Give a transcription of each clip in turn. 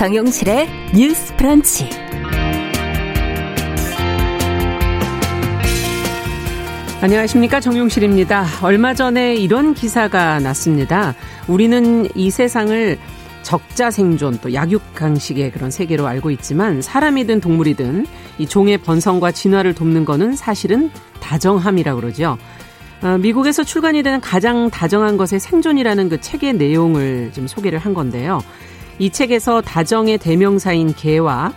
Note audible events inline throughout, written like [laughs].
정용실의 뉴스 프런치. 안녕하십니까. 정용실입니다. 얼마 전에 이런 기사가 났습니다. 우리는 이 세상을 적자 생존 또 약육강식의 그런 세계로 알고 있지만 사람이든 동물이든 이 종의 번성과 진화를 돕는 거는 사실은 다정함이라고 그러죠. 어, 미국에서 출간이 되는 가장 다정한 것의 생존이라는 그 책의 내용을 좀 소개를 한 건데요. 이 책에서 다정의 대명사인 개와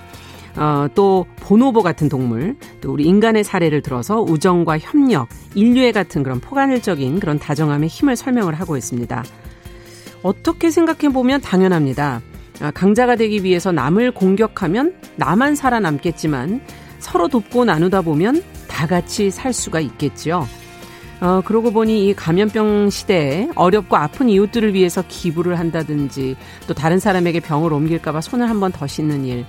어, 또 보노보 같은 동물, 또 우리 인간의 사례를 들어서 우정과 협력, 인류애 같은 그런 포괄적인 그런 다정함의 힘을 설명을 하고 있습니다. 어떻게 생각해 보면 당연합니다. 아, 강자가 되기 위해서 남을 공격하면 나만 살아남겠지만 서로 돕고 나누다 보면 다 같이 살 수가 있겠죠. 어, 그러고 보니 이 감염병 시대에 어렵고 아픈 이웃들을 위해서 기부를 한다든지 또 다른 사람에게 병을 옮길까봐 손을 한 번 더 씻는 일,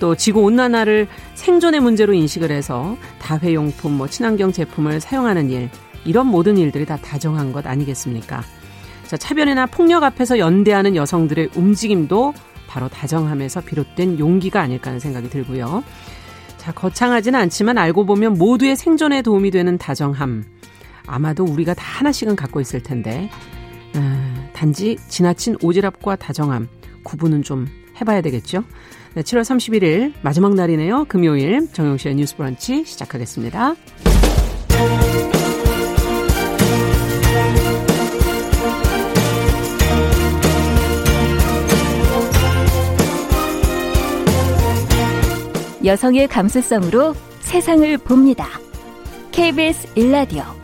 또 지구 온난화를 생존의 문제로 인식을 해서 다회용품, 뭐 친환경 제품을 사용하는 일, 이런 모든 일들이 다 다정한 것 아니겠습니까? 자, 차별이나 폭력 앞에서 연대하는 여성들의 움직임도 바로 다정함에서 비롯된 용기가 아닐까 하는 생각이 들고요. 자, 거창하지는 않지만 알고 보면 모두의 생존에 도움이 되는 다정함. 아마도 우리가 다 하나씩은 갖고 있을 텐데, 아, 단지 지나친 오지랖과 다정함 구분은 좀 해봐야 되겠죠? 네, 7월 31일 마지막 날이네요. 금요일 정영실의 뉴스 브런치 시작하겠습니다. 여성의 감수성으로 세상을 봅니다. KBS 일라디오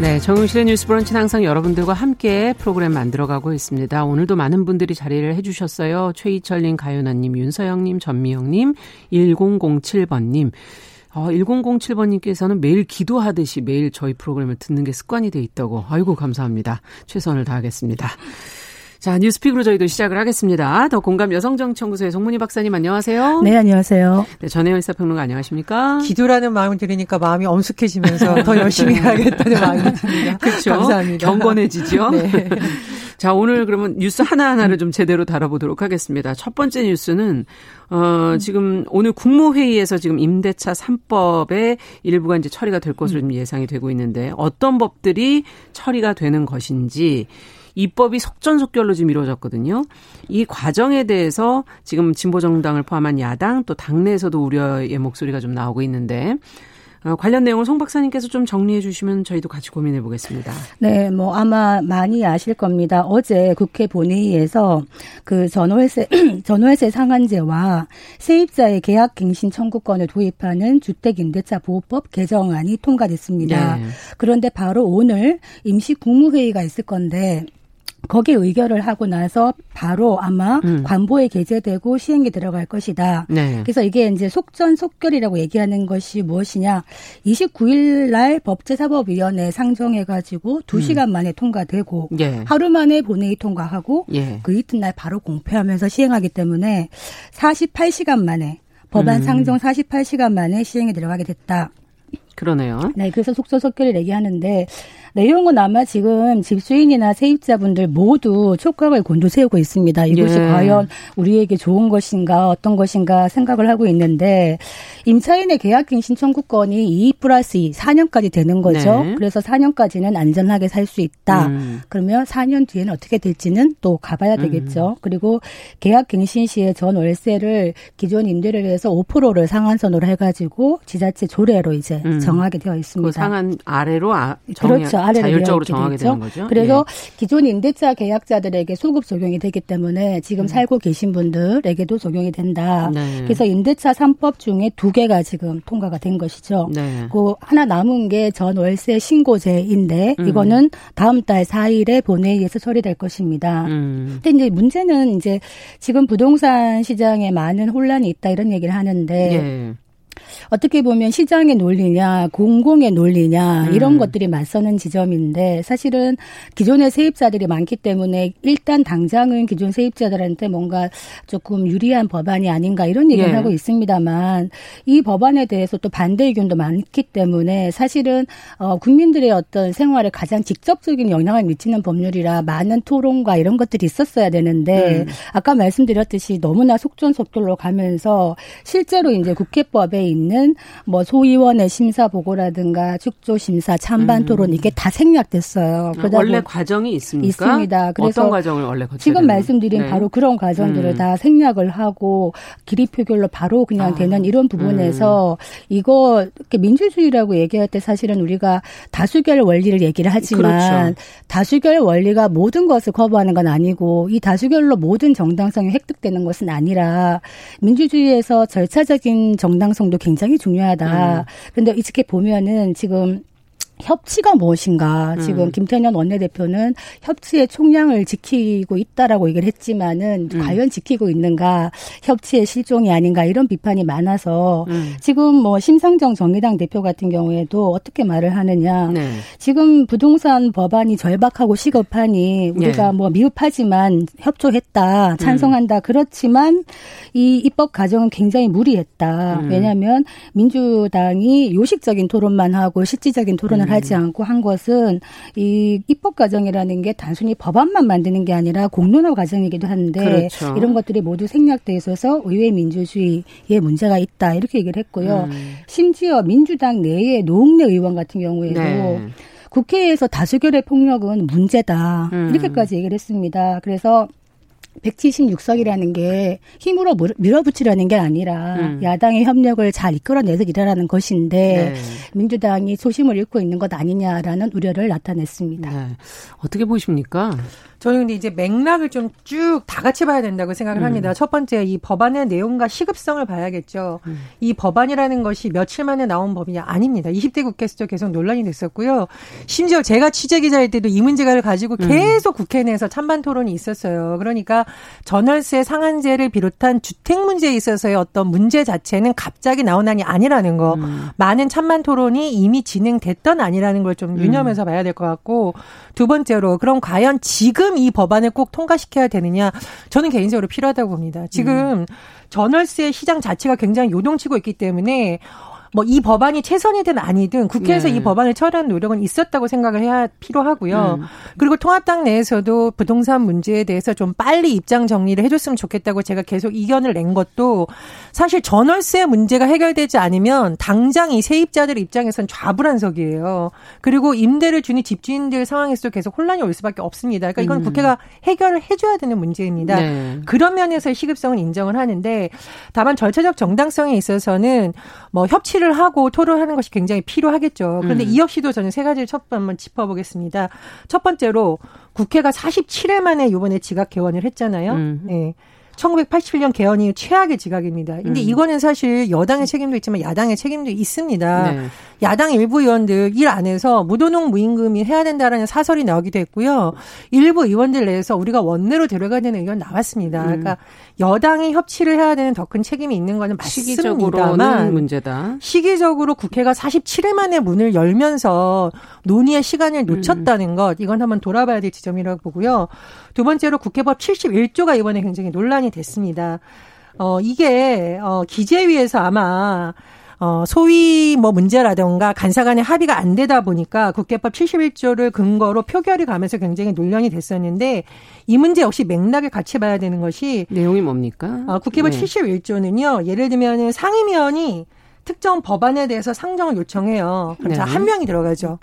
네, 정용실의 뉴스 브런치는 항상 여러분들과 함께 프로그램 만들어가고 있습니다. 오늘도 많은 분들이 자리를 해주셨어요. 최희철님, 가윤아님, 윤서영님, 전미영님, 1007번님. 어, 1007번님께서는 매일 기도하듯이 매일 저희 프로그램을 듣는 게 습관이 돼 있다고. 아이고, 감사합니다. 최선을 다하겠습니다. 자, 뉴스픽으로 저희도 시작을 하겠습니다. 더 공감 여성정치연구소의 송문희 박사님 안녕하세요. 네, 안녕하세요. 네, 전혜연 시사평론가 안녕하십니까? 기도라는 마음을 들으니까 마음이 엄숙해지면서 더 열심히 [laughs] 해야겠다는 마음이 듭니다. 그렇죠. 감사합니다. 경건해지죠. 네. [laughs] 자, 오늘 그러면 뉴스 하나하나를 좀 제대로 다뤄보도록 하겠습니다. 첫 번째 뉴스는, 어, 지금 오늘 국무회의에서 지금 임대차 3법의 일부가 이제 처리가 될 것으로 좀 예상이 되고 있는데 어떤 법들이 처리가 되는 것인지 입법이 속전속결로 지금 이루어졌거든요. 이 과정에 대해서 지금 진보 정당을 포함한 야당 또 당내에서도 우려의 목소리가 좀 나오고 있는데 어, 관련 내용을 송 박사님께서 좀 정리해 주시면 저희도 같이 고민해 보겠습니다. 네, 뭐 아마 많이 아실 겁니다. 어제 국회 본회의에서 그 전월세 [clears throat] 전월세 상한제와 세입자의 계약 갱신 청구권을 도입하는 주택임대차 보호법 개정안이 통과됐습니다. 네. 그런데 바로 오늘 임시 국무회의가 있을 건데 거기에 의결을 하고 나서 바로 아마 음. 관보에 게재되고 시행에 들어갈 것이다. 네. 그래서 이게 이제 속전속결이라고 얘기하는 것이 무엇이냐? 29일 날 법제사법위원회 상정해가지고 2시간 만에 통과되고 예. 하루 만에 본회의 통과하고 예. 그 이튿날 바로 공표하면서 시행하기 때문에 48시간 만에 법안 음. 상정 48시간 만에 시행에 들어가게 됐다. 그러네요. 네, 그래서 속전속결을 얘기하는데 내용은 아마 지금 집주인이나 세입자분들 모두 촉각을 곤두세우고 있습니다. 이것이 예. 과연 우리에게 좋은 것인가 어떤 것인가 생각을 하고 있는데 임차인의 계약갱 신 청구권이 2 플러스 2, 4년까지 되는 거죠. 네. 그래서 4년까지는 안전하게 살 수 있다. 음. 그러면 4년 뒤에는 어떻게 될지는 또 가봐야 되겠죠. 그리고 계약갱신 시에 전 월세를 기존 임대를 위해서 5%를 상한선으로 해가지고 지자체 조례로 이제 음. 정하게 되어 있습니다. 그 상한 아래로 아, 정해, 그렇죠. 아래로 자율적으로 정하게 되죠. 되는 거죠. 그래서 예. 기존 임대차 계약자들에게 소급 적용이 되기 때문에 음. 지금 살고 계신 분들에게도 적용이 된다. 네. 그래서 임대차 3법 중에 두 개가 지금 통과가 된 것이죠. 네. 그 하나 남은 게 전 월세 신고제인데 음. 이거는 다음 달 4일에 본회의에서 처리될 것입니다. 음. 근데 이제 문제는 이제 지금 부동산 시장에 많은 혼란이 있다 이런 얘기를 하는데 예. 어떻게 보면 시장의 논리냐, 공공의 논리냐 이런 음. 것들이 맞서는 지점인데 사실은 기존의 세입자들이 많기 때문에 일단 당장은 기존 세입자들한테 뭔가 조금 유리한 법안이 아닌가 이런 얘기를 예. 하고 있습니다만 이 법안에 대해서 또 반대 의견도 많기 때문에 사실은 어 국민들의 어떤 생활에 가장 직접적인 영향을 미치는 법률이라 많은 토론과 이런 것들이 있었어야 되는데 음. 아까 말씀드렸듯이 너무나 속전속결로 가면서 실제로 이제 국회법에 있는 뭐 소위원회 심사 보고라든가 축조 심사 찬반 토론 음. 이게 다 생략됐어요. 아, 원래 과정이 있습니까? 있습니다. 그래서 어떤 과정을 원래 지금 말씀드린 네. 바로 그런 과정들을 음. 다 생략을 하고 기리 표결로 바로 그냥 아. 되는 이런 부분에서 음. 이거 민주주의라고 얘기할 때 사실은 우리가 다수결 원리를 얘기를 하지만 그렇죠. 다수결 원리가 모든 것을 커버하는 건 아니고 이 다수결로 모든 정당성이 획득되는 것은 아니라 민주주의에서 절차적인 정당성도 굉장히 중요하다. 음. 그런데 이렇게 보면은 지금 협치가 무엇인가. 음. 지금 김태년 원내대표는 협치의 총량을 지키고 있다라고 얘기를 했지만은 음. 과연 지키고 있는가. 협치의 실종이 아닌가 이런 비판이 많아서 음. 지금 뭐 심상정 정의당 대표 같은 경우에도 어떻게 말을 하느냐. 네. 지금 부동산 법안이 절박하고 시급하니 우리가 네. 뭐 미흡하지만 협조했다. 찬성한다. 음. 그렇지만 이 입법 과정은 굉장히 무리했다. 음. 왜냐하면 민주당이 요식적인 토론만 하고 실질적인 토론을 음. 하지 않고 한 것은 이 입법 과정이라는 게 단순히 법안만 만드는 게 아니라 공론화 과정이기도 한데 그렇죠. 이런 것들이 모두 생략돼 있어서 의회 민주주의에 문제가 있다 이렇게 얘기를 했고요. 음. 심지어 민주당 내의 노웅래 의원 같은 경우에도 네. 국회에서 다수결의 폭력은 문제다. 음. 이렇게까지 얘기를 했습니다. 그래서 176석이라는 게 힘으로 밀어붙이려는 게 아니라 음. 야당의 협력을 잘 이끌어내서 일하라는 것인데 네. 민주당이 소심을 잃고 있는 것 아니냐라는 우려를 나타냈습니다. 네. 어떻게 보십니까? 저는 근데 이제 맥락을 좀 쭉 다 같이 봐야 된다고 생각을 음. 합니다. 첫 번째 이 법안의 내용과 시급성을 봐야겠죠. 음. 이 법안이라는 것이 며칠 만에 나온 법이 아닙니다. 20대 국회에서도 계속 논란이 됐었고요. 심지어 제가 취재 기자일 때도 이 문제를 가지고 음. 계속 국회 내에서 찬반 토론이 있었어요. 그러니까 전월세 상한제를 비롯한 주택 문제에 있어서의 어떤 문제 자체는 갑자기 나온 안이 아니라는 거. 음. 많은 찬반 토론이 이미 진행됐던 아니라는 걸좀 음. 유념해서 봐야 될 것 같고 두 번째로 그럼 과연 지금 이 법안을 꼭 통과시켜야 되느냐? 저는 개인적으로 필요하다고 봅니다. 지금 음. 전월세 시장 자체가 굉장히 요동치고 있기 때문에 뭐 이 법안이 최선이든 아니든 국회에서 네. 이 법안을 처리하는 노력은 있었다고 생각을 해야 필요하고요. 음. 그리고 통합당 내에서도 부동산 문제에 대해서 좀 빨리 입장 정리를 해줬으면 좋겠다고 제가 계속 이견을 낸 것도 사실 전월세 문제가 해결되지 않으면 당장 이 세입자들 입장에선 좌불안석이에요. 그리고 임대를 주는 집주인들 상황에서 계속 혼란이 올 수밖에 없습니다. 그러니까 이건 음. 국회가 해결을 해줘야 되는 문제입니다. 네. 그런 면에서의 시급성은 인정을 하는데 다만 절차적 정당성에 있어서는 뭐 협치 협치를 하고 토론하는 것이 굉장히 필요하겠죠. 그런데 음. 이 역시도 저는 세 가지를 첫 한번 짚어보겠습니다. 첫 번째로 국회가 47일 만에 이번에 지각 개원을 했잖아요. 음. 네. 1987년 개헌이 최악의 지각입니다. 근데 음. 이거는 사실 여당의 책임도 있지만 야당의 책임도 있습니다. 네. 야당 일부 의원들 일 안에서 무도농 무임금이 해야 된다라는 사설이 나오기도 했고요. 일부 의원들 내에서 우리가 원내로 데려가야 되는 의견 나왔습니다. 음. 그러니까 여당이 협치를 해야 되는 더 큰 책임이 있는 거는 맞습니다만 문제다. 시기적으로 국회가 47일 만에 문을 열면서 논의의 시간을 놓쳤다는 것 이건 한번 돌아봐야 될 지점이라고 보고요. 두 번째로 국회법 71조가 이번에 굉장히 논란이 됐습니다. 어 이게 어 기재위에서 아마 어, 소위 뭐 문제라던가 간사 간의 합의가 안 되다 보니까 국회법 71조를 근거로 표결이 가면서 굉장히 논란이 됐었는데 이 문제 역시 맥락을 같이 봐야 되는 것이 내용이 뭡니까? 어, 국회법 네. 71조는요. 예를 들면은 상임위원이 특정 법안에 대해서 상정을 요청해요. 그럼 네. 한 명이 들어가죠.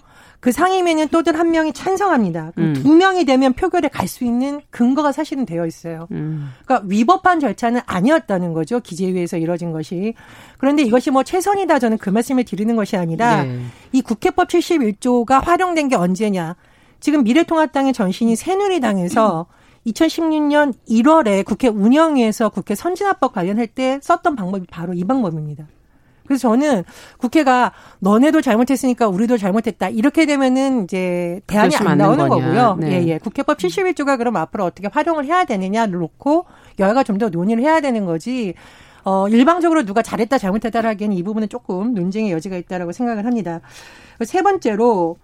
그 상임위는 또들 한 명이 찬성합니다. 음. 두 명이 되면 표결에 갈 수 있는 근거가 사실은 되어 있어요. 음. 그러니까 위법한 절차는 아니었다는 거죠. 기재위에서 이뤄진 것이. 그런데 이것이 뭐 최선이다 저는 그 말씀을 드리는 것이 아니라 네. 이 국회법 71조가 활용된 게 언제냐. 지금 미래통합당의 전신이 새누리당에서 2016년 1월에 국회 운영위에서 국회 선진화법 관련할 때 썼던 방법이 바로 이 방법입니다. 그래서 저는 국회가 너네도 잘못했으니까 우리도 잘못했다. 이렇게 되면은 이제 대안이 안 나오는 거냐. 거고요. 네. 예, 예. 국회법 71조가 그럼 앞으로 어떻게 활용을 해야 되느냐를 놓고 여야가 좀 더 논의를 해야 되는 거지. 어, 일방적으로 누가 잘했다 잘못했다를 하기에는 이 부분은 조금 논쟁의 여지가 있다라고 생각을 합니다. 세 번째로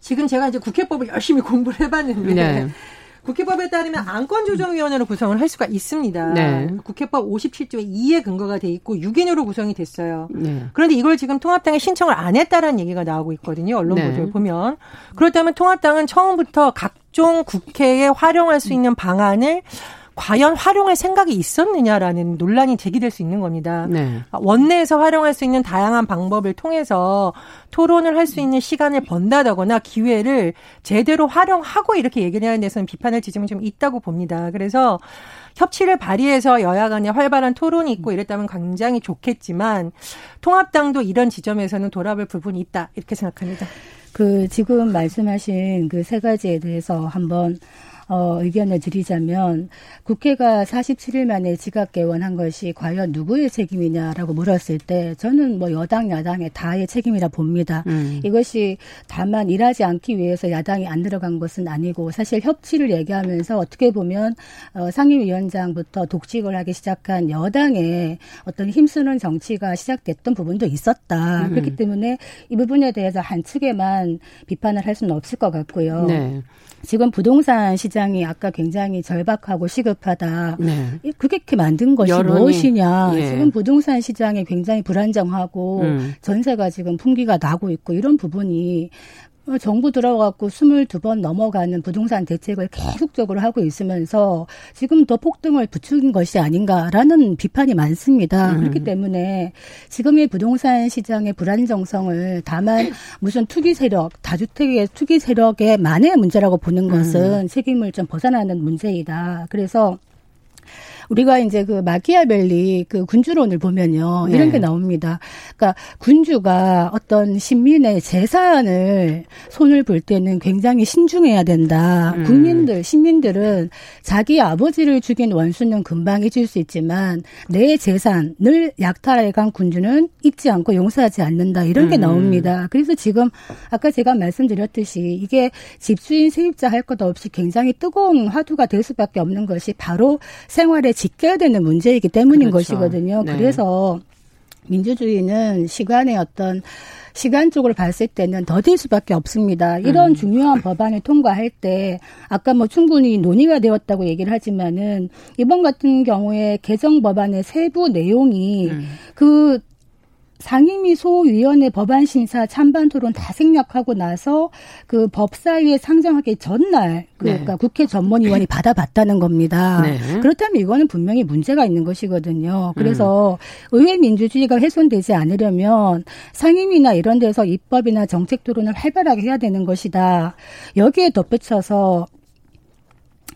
지금 제가 이제 국회법을 열심히 공부를 해봤는데 네. 국회법에 따르면 안건조정위원회로 구성을 할 수가 있습니다. 네. 국회법 57조 2에 근거가 돼 있고 6인으로 구성이 됐어요. 네. 그런데 이걸 지금 통합당에 신청을 안 했다라는 얘기가 나오고 있거든요. 언론 네. 보도를 보면. 그렇다면 통합당은 처음부터 각종 국회에 활용할 수 있는 방안을 과연 활용할 생각이 있었느냐라는 논란이 제기될 수 있는 겁니다. 네. 원내에서 활용할 수 있는 다양한 방법을 통해서 토론을 할 수 있는 시간을 번다거나 기회를 제대로 활용하고 이렇게 얘기를 하는 데서는 비판할 지점이 좀 있다고 봅니다. 그래서 협치를 발휘해서 여야 간에 활발한 토론이 있고 이랬다면 굉장히 좋겠지만 통합당도 이런 지점에서는 돌아볼 부분이 있다 이렇게 생각합니다. 그 지금 말씀하신 그 세 가지에 대해서 한번 어, 의견을 드리자면 국회가 47일 만에 지각 개원한 것이 과연 누구의 책임이냐라고 물었을 때 저는 뭐 여당 야당의 다의 책임이라 봅니다. 음. 이것이 다만 일하지 않기 위해서 야당이 안 들어간 것은 아니고 사실 협치를 얘기하면서 어떻게 보면 어, 상임위원장부터 독직을 하기 시작한 여당의 어떤 힘쓰는 정치가 시작됐던 부분도 있었다. 음. 그렇기 때문에 이 부분에 대해서 한 측에만 비판을 할 수는 없을 것 같고요. 네. 지금 부동산 시장이 아까 굉장히 절박하고 시급하다. 네. 그게 이렇게 만든 것이 여론이, 무엇이냐. 예. 지금 부동산 시장이 굉장히 불안정하고 음. 전세가 지금 풍기가 나고 있고 이런 부분이 어, 정부 들어갖고 22번 넘어가는 부동산 대책을 계속적으로 하고 있으면서 지금 더 폭등을 부추긴 것이 아닌가라는 비판이 많습니다. 음. 그렇기 때문에 지금의 부동산 시장의 불안정성을 다만 무슨 투기 세력, 다주택의 투기 세력의 만의 문제라고 보는 것은 음. 책임을 좀 벗어나는 문제이다. 그래서 우리가 이제 그 마키아벨리 그 군주론을 보면요. 이런 네. 게 나옵니다. 그러니까 군주가 어떤 신민의 재산을 손을 볼 때는 굉장히 신중해야 된다. 음. 국민들, 시민들은 자기 아버지를 죽인 원수는 금방 잊을 수 있지만 내 재산을 약탈해 간 군주는 잊지 않고 용서하지 않는다. 이런 게 음. 나옵니다. 그래서 지금 아까 제가 말씀드렸듯이 이게 집주인 세입자 할 것 없이 굉장히 뜨거운 화두가 될 수밖에 없는 것이 바로 생활의 지켜야 되는 문제이기 때문인 그렇죠. 것이거든요. 네. 그래서 민주주의는 시간의 어떤 시간적으로 봤을 때는 더딜 수밖에 없습니다. 이런 음. 중요한 법안을 통과할 때 아까 뭐 충분히 논의가 되었다고 얘기를 하지만은 이번 같은 경우에 개정 법안의 세부 내용이 음. 그 상임위 소위원회 법안 심사 찬반 토론 다 생략하고 나서 그 법사위에 상정하기 전날 그 네. 그러니까 국회 전문위원이 받아봤다는 겁니다. 네. 그렇다면 이거는 분명히 문제가 있는 것이거든요. 그래서 음. 의회 민주주의가 훼손되지 않으려면 상임위나 이런 데서 입법이나 정책 토론을 활발하게 해야 되는 것이다. 여기에 덧붙여서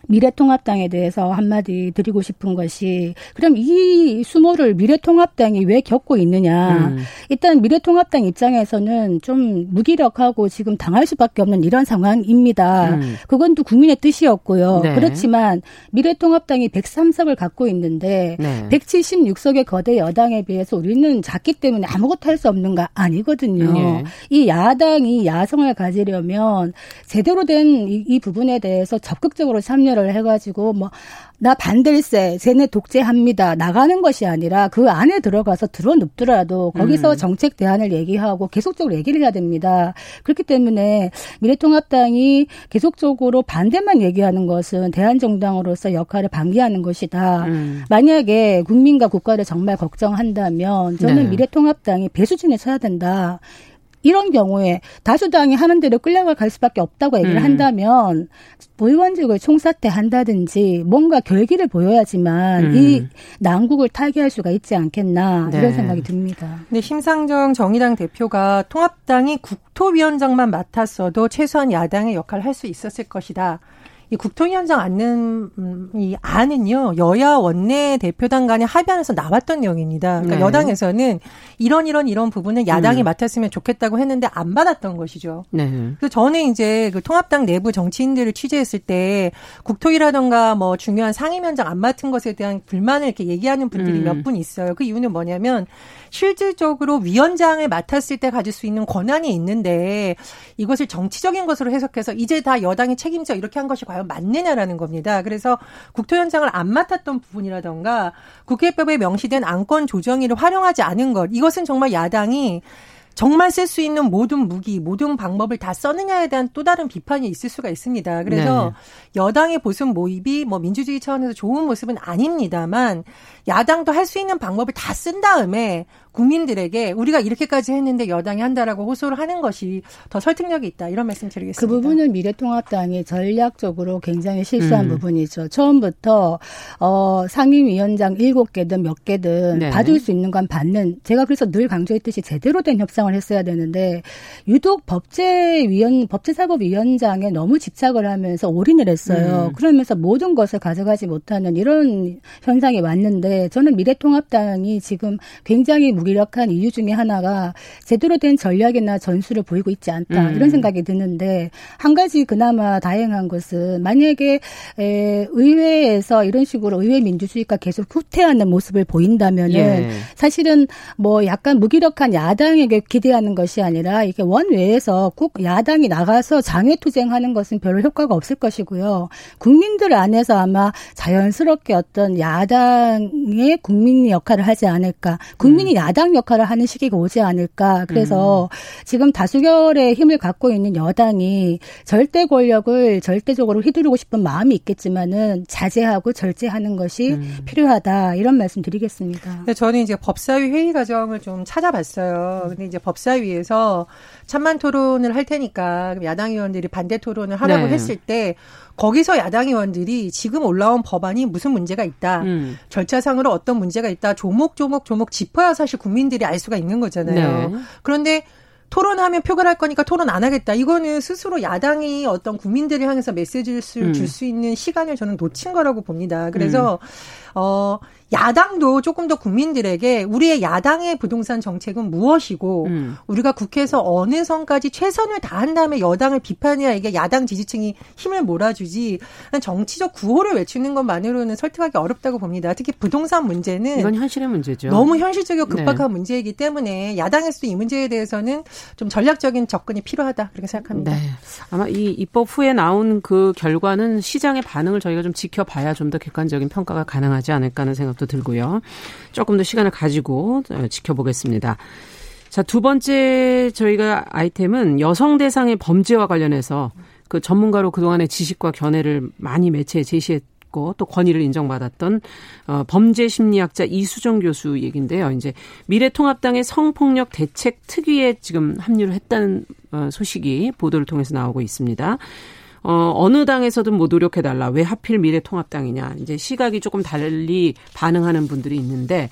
미래통합당에 대해서 한마디 드리고 싶은 것이 그럼 이 수모를 미래통합당이 왜 겪고 있느냐. 음. 일단 미래통합당 입장에서는 좀 무기력하고 지금 당할 수밖에 없는 이런 상황입니다. 음. 그건 또 국민의 뜻이었고요. 네. 그렇지만 미래통합당이 103석을 갖고 있는데 네. 176석의 거대 여당에 비해서 우리는 작기 때문에 아무것도 할 수 없는 가 아니거든요. 네. 이 야당이 야성을 가지려면 제대로 된 이 부분에 대해서 적극적으로 참여 참여를 해가지고 뭐 나 반댈세, 쟤네 독재합니다. 나가는 것이 아니라 그 안에 들어가서 들어눕더라도 거기서 음. 정책 대안을 얘기하고 계속적으로 얘기를 해야 됩니다. 그렇기 때문에 미래통합당이 계속적으로 반대만 얘기하는 것은 대한정당으로서 역할을 방기하는 것이다. 음. 만약에 국민과 국가를 정말 걱정한다면 저는 네. 미래통합당이 배수진에 서야 된다. 이런 경우에 다수당이 하는 대로 끌려갈 수밖에 없다고 얘기를 음. 한다면 의원직을 총사퇴한다든지 뭔가 결기를 보여야지만 음. 이 난국을 타개할 수가 있지 않겠나 네. 이런 생각이 듭니다. 근데 심상정 정의당 대표가 통합당이 국토위원장만 맡았어도 최소한 야당의 역할을 할 수 있었을 것이다. 이 국토위원장 앉는 음, 이 안은요 여야 원내 대표단 간에 합의안에서 나왔던 내용입니다. 그러니까 네. 여당에서는 이런 이런 이런 부분은 야당이 음. 맡았으면 좋겠다고 했는데 안 받았던 것이죠. 네. 그래서 전에 이제 그 통합당 내부 정치인들을 취재했을 때 국토위라던가 뭐 중요한 상임위원장 안 맡은 것에 대한 불만을 이렇게 얘기하는 분들이 음. 몇분 있어요. 그 이유는 뭐냐면 실질적으로 위원장을 맡았을 때 가질 수 있는 권한이 있는데 이것을 정치적인 것으로 해석해서 이제 다 여당이 책임져 이렇게 한 것이 과연 맞느냐라는 겁니다. 그래서 국토위원장을 안 맡았던 부분이라던가 국회법에 명시된 안건 조정위를 활용하지 않은 것 이것은 정말 야당이 정말 쓸 수 있는 모든 무기, 모든 방법을 다 써느냐에 대한 또 다른 비판이 있을 수가 있습니다. 그래서 네. 여당의 보수 모입이 뭐 민주주의 차원에서 좋은 모습은 아닙니다만 야당도 할 수 있는 방법을 다 쓴 다음에 국민들에게 우리가 이렇게까지 했는데 여당이 한다라고 호소를 하는 것이 더 설득력이 있다 이런 말씀 드리겠습니다. 그 부분은 미래통합당이 전략적으로 굉장히 실수한 음. 부분이죠. 처음부터 어 상임위원장 일곱 개든 몇 개든 네. 받을 수 있는 건 받는 제가 그래서 늘 강조했듯이 제대로 된 협상을 했어야 되는데 유독 법제위원 법제사법위원장에 너무 집착을 하면서 올인을 했어요. 음. 그러면서 모든 것을 가져가지 못하는 이런 현상이 왔는데 저는 미래통합당이 지금 굉장히 무 기력한 이유 중에 하나가 제대로 된 전략이나 전술을 보이고 있지 않다 음. 이런 생각이 드는데 한 가지 그나마 다행한 것은 만약에 에, 의회에서 이런 식으로 의회 민주주의가 계속 후퇴하는 모습을 보인다면은 예. 사실은 뭐 약간 무기력한 야당에게 기대하는 것이 아니라 이게 원외에서 꼭 야당이 나가서 장애 투쟁하는 것은 별로 효과가 없을 것이고요. 국민들 안에서 아마 자연스럽게 어떤 야당의 국민 역할을 하지 않을까. 국민이 음. 야당 역할을 하는 시기가 오지 않을까. 그래서 음. 지금 다수결의 힘을 갖고 있는 여당이 절대 권력을 절대적으로 휘두르고 싶은 마음이 있겠지만은 자제하고 절제하는 것이 음. 필요하다. 이런 말씀 드리겠습니다. 네, 저는 이제 법사위 회의 과정을 좀 찾아봤어요. 근데 이제 법사위에서 찬반 토론을 할 테니까 야당 의원들이 반대 토론을 하라고 네. 했을 때 거기서 야당 의원들이 지금 올라온 법안이 무슨 문제가 있다. 음. 절차상으로 어떤 문제가 있다. 조목조목 조목 짚어야 사실 국민들이 알 수가 있는 거잖아요. 네. 그런데 토론하면 표결할 거니까 토론 안 하겠다. 이거는 스스로 야당이 어떤 국민들을 향해서 메시지를 음. 줄 수 있는 시간을 저는 놓친 거라고 봅니다. 그래서 음. 어 야당도 조금 더 국민들에게 우리의 야당의 부동산 정책은 무엇이고 음. 우리가 국회에서 어느 선까지 최선을 다한 다음에 여당을 비판해야 이게 야당 지지층이 힘을 몰아주지 정치적 구호를 외치는 것만으로는 설득하기 어렵다고 봅니다. 특히 부동산 문제는 이건 현실의 문제죠. 너무 현실적이고 네. 급박한 네. 문제이기 때문에 야당에서도 이 문제에 대해서는 좀 전략적인 접근이 필요하다 그렇게 생각합니다. 네. 아마 이 입법 후에 나온 그 결과는 시장의 반응을 저희가 좀 지켜봐야 좀 더 객관적인 평가가 가능하 지 않을까 하는 생각. 생각도 들고요. 조금 더 시간을 가지고 어, 지켜보겠습니다. 자, 두 번째 저희가 아이템은 여성 대상의 범죄와 관련해서 그 전문가로 그동안의 지식과 견해를 많이 매체에 제시했고 또 권위를 인정받았던 어, 범죄 심리학자 이수정 교수 얘기인데요. 이제 미래통합당의 성폭력 대책 특위에 지금 합류를 했다는 어, 소식이 보도를 통해서 나오고 있습니다. 어, 어느 당에서든 뭐 노력해달라. 왜 하필 미래통합당이냐. 이제 시각이 조금 달리 반응하는 분들이 있는데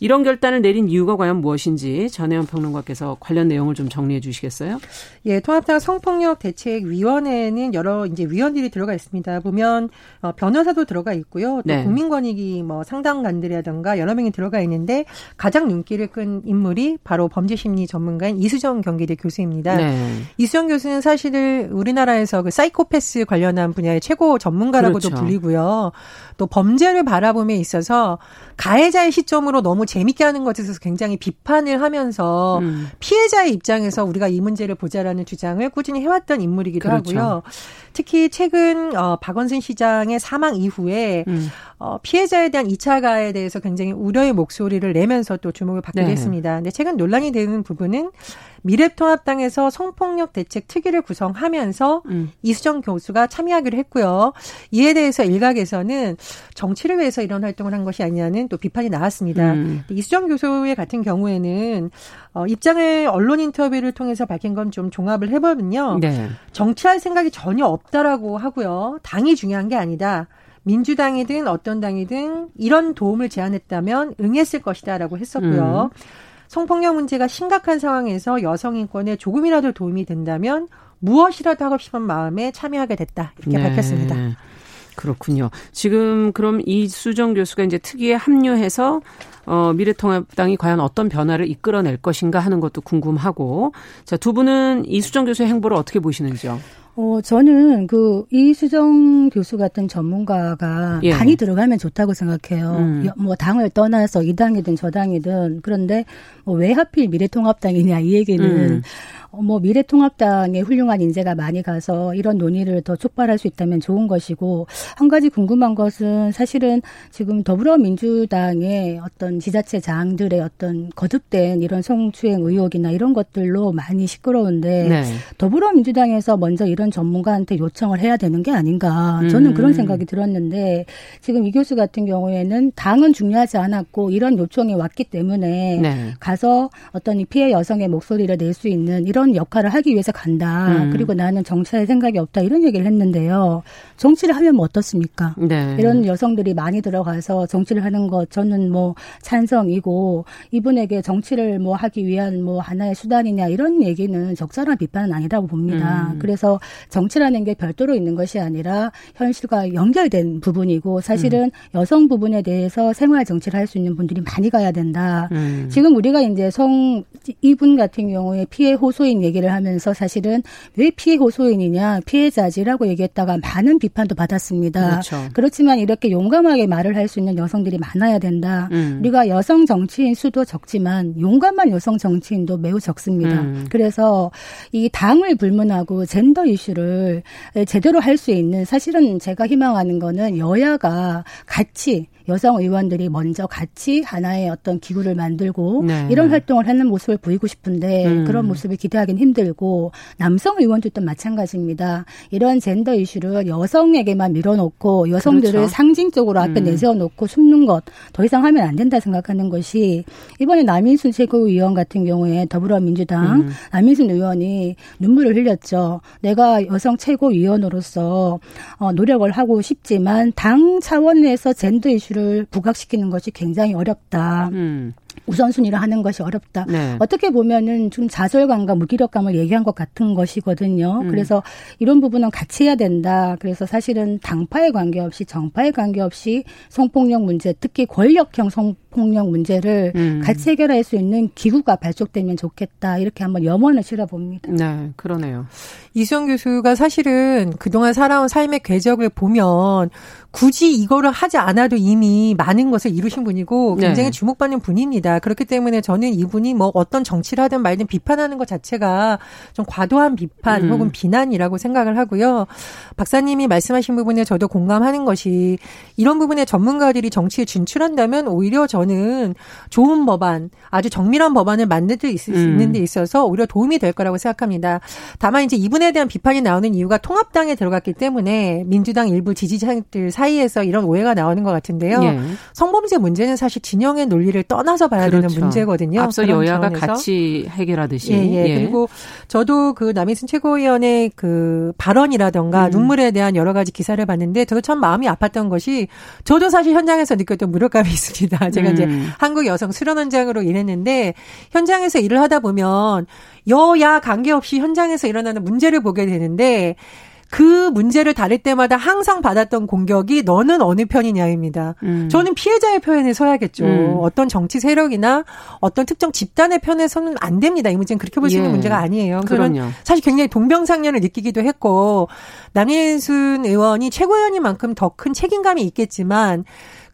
이런 결단을 내린 이유가 과연 무엇인지 전혜연 평론가께서 관련 내용을 좀 정리해 주시겠어요? 예, 통합당 성폭력 대책 위원회는 여러 이제 위원들이 들어가 있습니다. 보면 어, 변호사도 들어가 있고요. 또 네. 국민권익위 뭐 상당관들이라든가 여러 명이 들어가 있는데 가장 눈길을 끈 인물이 바로 범죄 심리 전문가인 이수정 경기대 교수입니다. 네. 이수정 교수는 사실은 우리나라에서 그 사이코패스 관련한 분야의 최고 전문가라고도 그렇죠. 불리고요. 또 범죄를 바라봄에 있어서 가해자의 시점으로 너무 재밌게 하는 것에 있어서 굉장히 비판을 하면서 음. 피해자의 입장에서 우리가 이 문제를 보자라는 주장을 꾸준히 해왔던 인물이기도 그렇죠. 하고요. 특히 최근 어, 박원순 시장의 사망 이후에 음. 어, 피해자에 대한 2차 가해에 대해서 굉장히 우려의 목소리를 내면서 또 주목을 받기도 네. 했습니다. 근데 최근 논란이 되는 부분은 미래통합당에서 성폭력 대책 특위를 구성하면서 음. 이수정 교수가 참여하기로 했고요. 이에 대해서 일각에서는 정치를 위해서 이런 활동을 한 것이 아니냐는 또 비판이 나왔습니다. 음. 이수정 교수의 같은 경우에는 어, 입장을 언론 인터뷰를 통해서 밝힌 건 좀 종합을 해보면요. 네. 정치할 생각이 전혀 없다라고 하고요. 당이 중요한 게 아니다. 민주당이든 어떤 당이든 이런 도움을 제안했다면 응했을 것이다라고 했었고요. 음. 성폭력 문제가 심각한 상황에서 여성 인권에 조금이라도 도움이 된다면 무엇이라도 하고 싶은 마음에 참여하게 됐다 이렇게 네. 밝혔습니다. 그렇군요. 지금 그럼 이수정 교수가 이제 특위에 합류해서 어, 미래통합당이 과연 어떤 변화를 이끌어낼 것인가 하는 것도 궁금하고 자 두 분은 이수정 교수의 행보를 어떻게 보시는지요? 어, 저는 그 이수정 교수 같은 전문가가 예. 당이 들어가면 좋다고 생각해요. 음. 여- 뭐 당을 떠나서 이 당이든 저 당이든 그런데 뭐 왜 하필 미래통합당이냐 이 얘기는 음. 어, 뭐 미래통합당에 훌륭한 인재가 많이 가서 이런 논의를 더 촉발할 수 있다면 좋은 것이고 한 가지 궁금한 것은 사실은 지금 더불어민주당의 어떤 지자체 장들의 어떤 거듭된 이런 성추행 의혹이나 이런 것들로 많이 시끄러운데 네. 더불어민주당에서 먼저 이런 전문가한테 요청을 해야 되는 게 아닌가 저는 음. 그런 생각이 들었는데 지금 이 교수 같은 경우에는 당은 중요하지 않았고 이런 요청이 왔기 때문에 네. 가서 어떤 이 피해 여성의 목소리를 낼 수 있는 이런 역할을 하기 위해서 간다. 음. 그리고 나는 정치할 생각이 없다. 이런 얘기를 했는데요. 정치를 하면 뭐 어떻습니까? 네. 이런 여성들이 많이 들어가서 정치를 하는 것 저는 뭐 찬성이고 이분에게 정치를 뭐 하기 위한 뭐 하나의 수단이냐 이런 얘기는 적절한 비판은 아니라고 봅니다. 음. 그래서 정치라는 게 별도로 있는 것이 아니라 현실과 연결된 부분이고 사실은 음. 여성 부분에 대해서 생활 정치를 할 수 있는 분들이 많이 가야 된다. 음. 지금 우리가 이제 성 이분 같은 경우에 피해 호소 인 얘기를 하면서 사실은 왜 피해 호소인이냐 피해자지라고 얘기했다가 많은 비판도 받았습니다. 그렇죠. 그렇지만 이렇게 용감하게 말을 할 수 있는 여성들이 많아야 된다. 음. 우리가 여성 정치인 수도 적지만 용감한 여성 정치인도 매우 적습니다. 음. 그래서 이 당을 불문하고 젠더 이슈를 제대로 할 수 있는 사실은 제가 희망하는 거는 여야가 같이 여성 의원들이 먼저 같이 하나의 어떤 기구를 만들고 네. 이런 활동을 하는 모습을 보이고 싶은데 음. 그런 모습을 기대하기는 힘들고 남성 의원들도 마찬가지입니다. 이런 젠더 이슈를 여성에게만 밀어놓고 여성들을 그렇죠. 상징적으로 앞에 음. 내세워놓고 숨는 것 더 이상 하면 안 된다 생각하는 것이 이번에 남인순 최고위원 같은 경우에 더불어민주당 음. 남인순 의원이 눈물을 흘렸죠. 내가 여성 최고위원으로서 어, 노력을 하고 싶지만 당 차원에서 젠더 이슈 를 부각시키는 것이 굉장히 어렵다. 음. 우선순위를 하는 것이 어렵다. 네. 어떻게 보면은 좀 좌절감과 무기력감을 얘기한 것 같은 것이거든요. 음. 그래서 이런 부분은 같이 해야 된다. 그래서 사실은 당파에 관계없이 정파에 관계없이 성폭력 문제, 특히 권력형 성폭력 문제를 음. 같이 해결할 수 있는 기구가 발족되면 좋겠다. 이렇게 한번 염원을 실어봅니다. 네, 그러네요. 이수영 교수가 사실은 그동안 살아온 삶의 궤적을 보면 굳이 이거를 하지 않아도 이미 많은 것을 이루신 분이고 굉장히 네. 주목받는 분입니다. 그렇기 때문에 저는 이분이 뭐 어떤 정치를 하든 말든 비판하는 것 자체가 좀 과도한 비판 음. 혹은 비난이라고 생각을 하고요. 박사님이 말씀하신 부분에 저도 공감하는 것이 이런 부분에 전문가들이 정치에 진출한다면 오히려 저는 좋은 법안, 아주 정밀한 법안을 만들 수 있- 음. 있는 데 있어서 오히려 도움이 될 거라고 생각합니다. 다만 이제 이분에 대한 비판이 나오는 이유가 통합당에 들어갔기 때문에 민주당 일부 지지자들 사이에서 이런 오해가 나오는 것 같은데요. 예. 성범죄 문제는 사실 진영의 논리를 떠나서 봐야 되는 그렇죠. 문제거든요. 앞서 여야가 차원에서. 같이 해결하듯이. 예, 예. 그리고 저도 그 남인순 최고위원의 그 발언이라던가 음. 눈물에 대한 여러 가지 기사를 봤는데 저도 참 마음이 아팠던 것이 저도 사실 현장에서 느꼈던 무력감이 [laughs] 있습니다. 제가 이제 음. 한국 여성 수련 원장으로 일했는데 현장에서 일을 하다 보면 여야 관계없이 현장에서 일어나는 문제를 보게 되는데 그 문제를 다룰 때마다 항상 받았던 공격이 너는 어느 편이냐입니다. 음. 저는 피해자의 편에 서야겠죠. 음. 어떤 정치 세력이나 어떤 특정 집단의 편에 서는 안 됩니다. 이 문제는 그렇게 볼수 있는 예. 문제가 아니에요. 그럼요. 사실 굉장히 동병상련을 느끼기도 했고 남인순 의원이 최고위원이만큼 더 큰 책임감이 있겠지만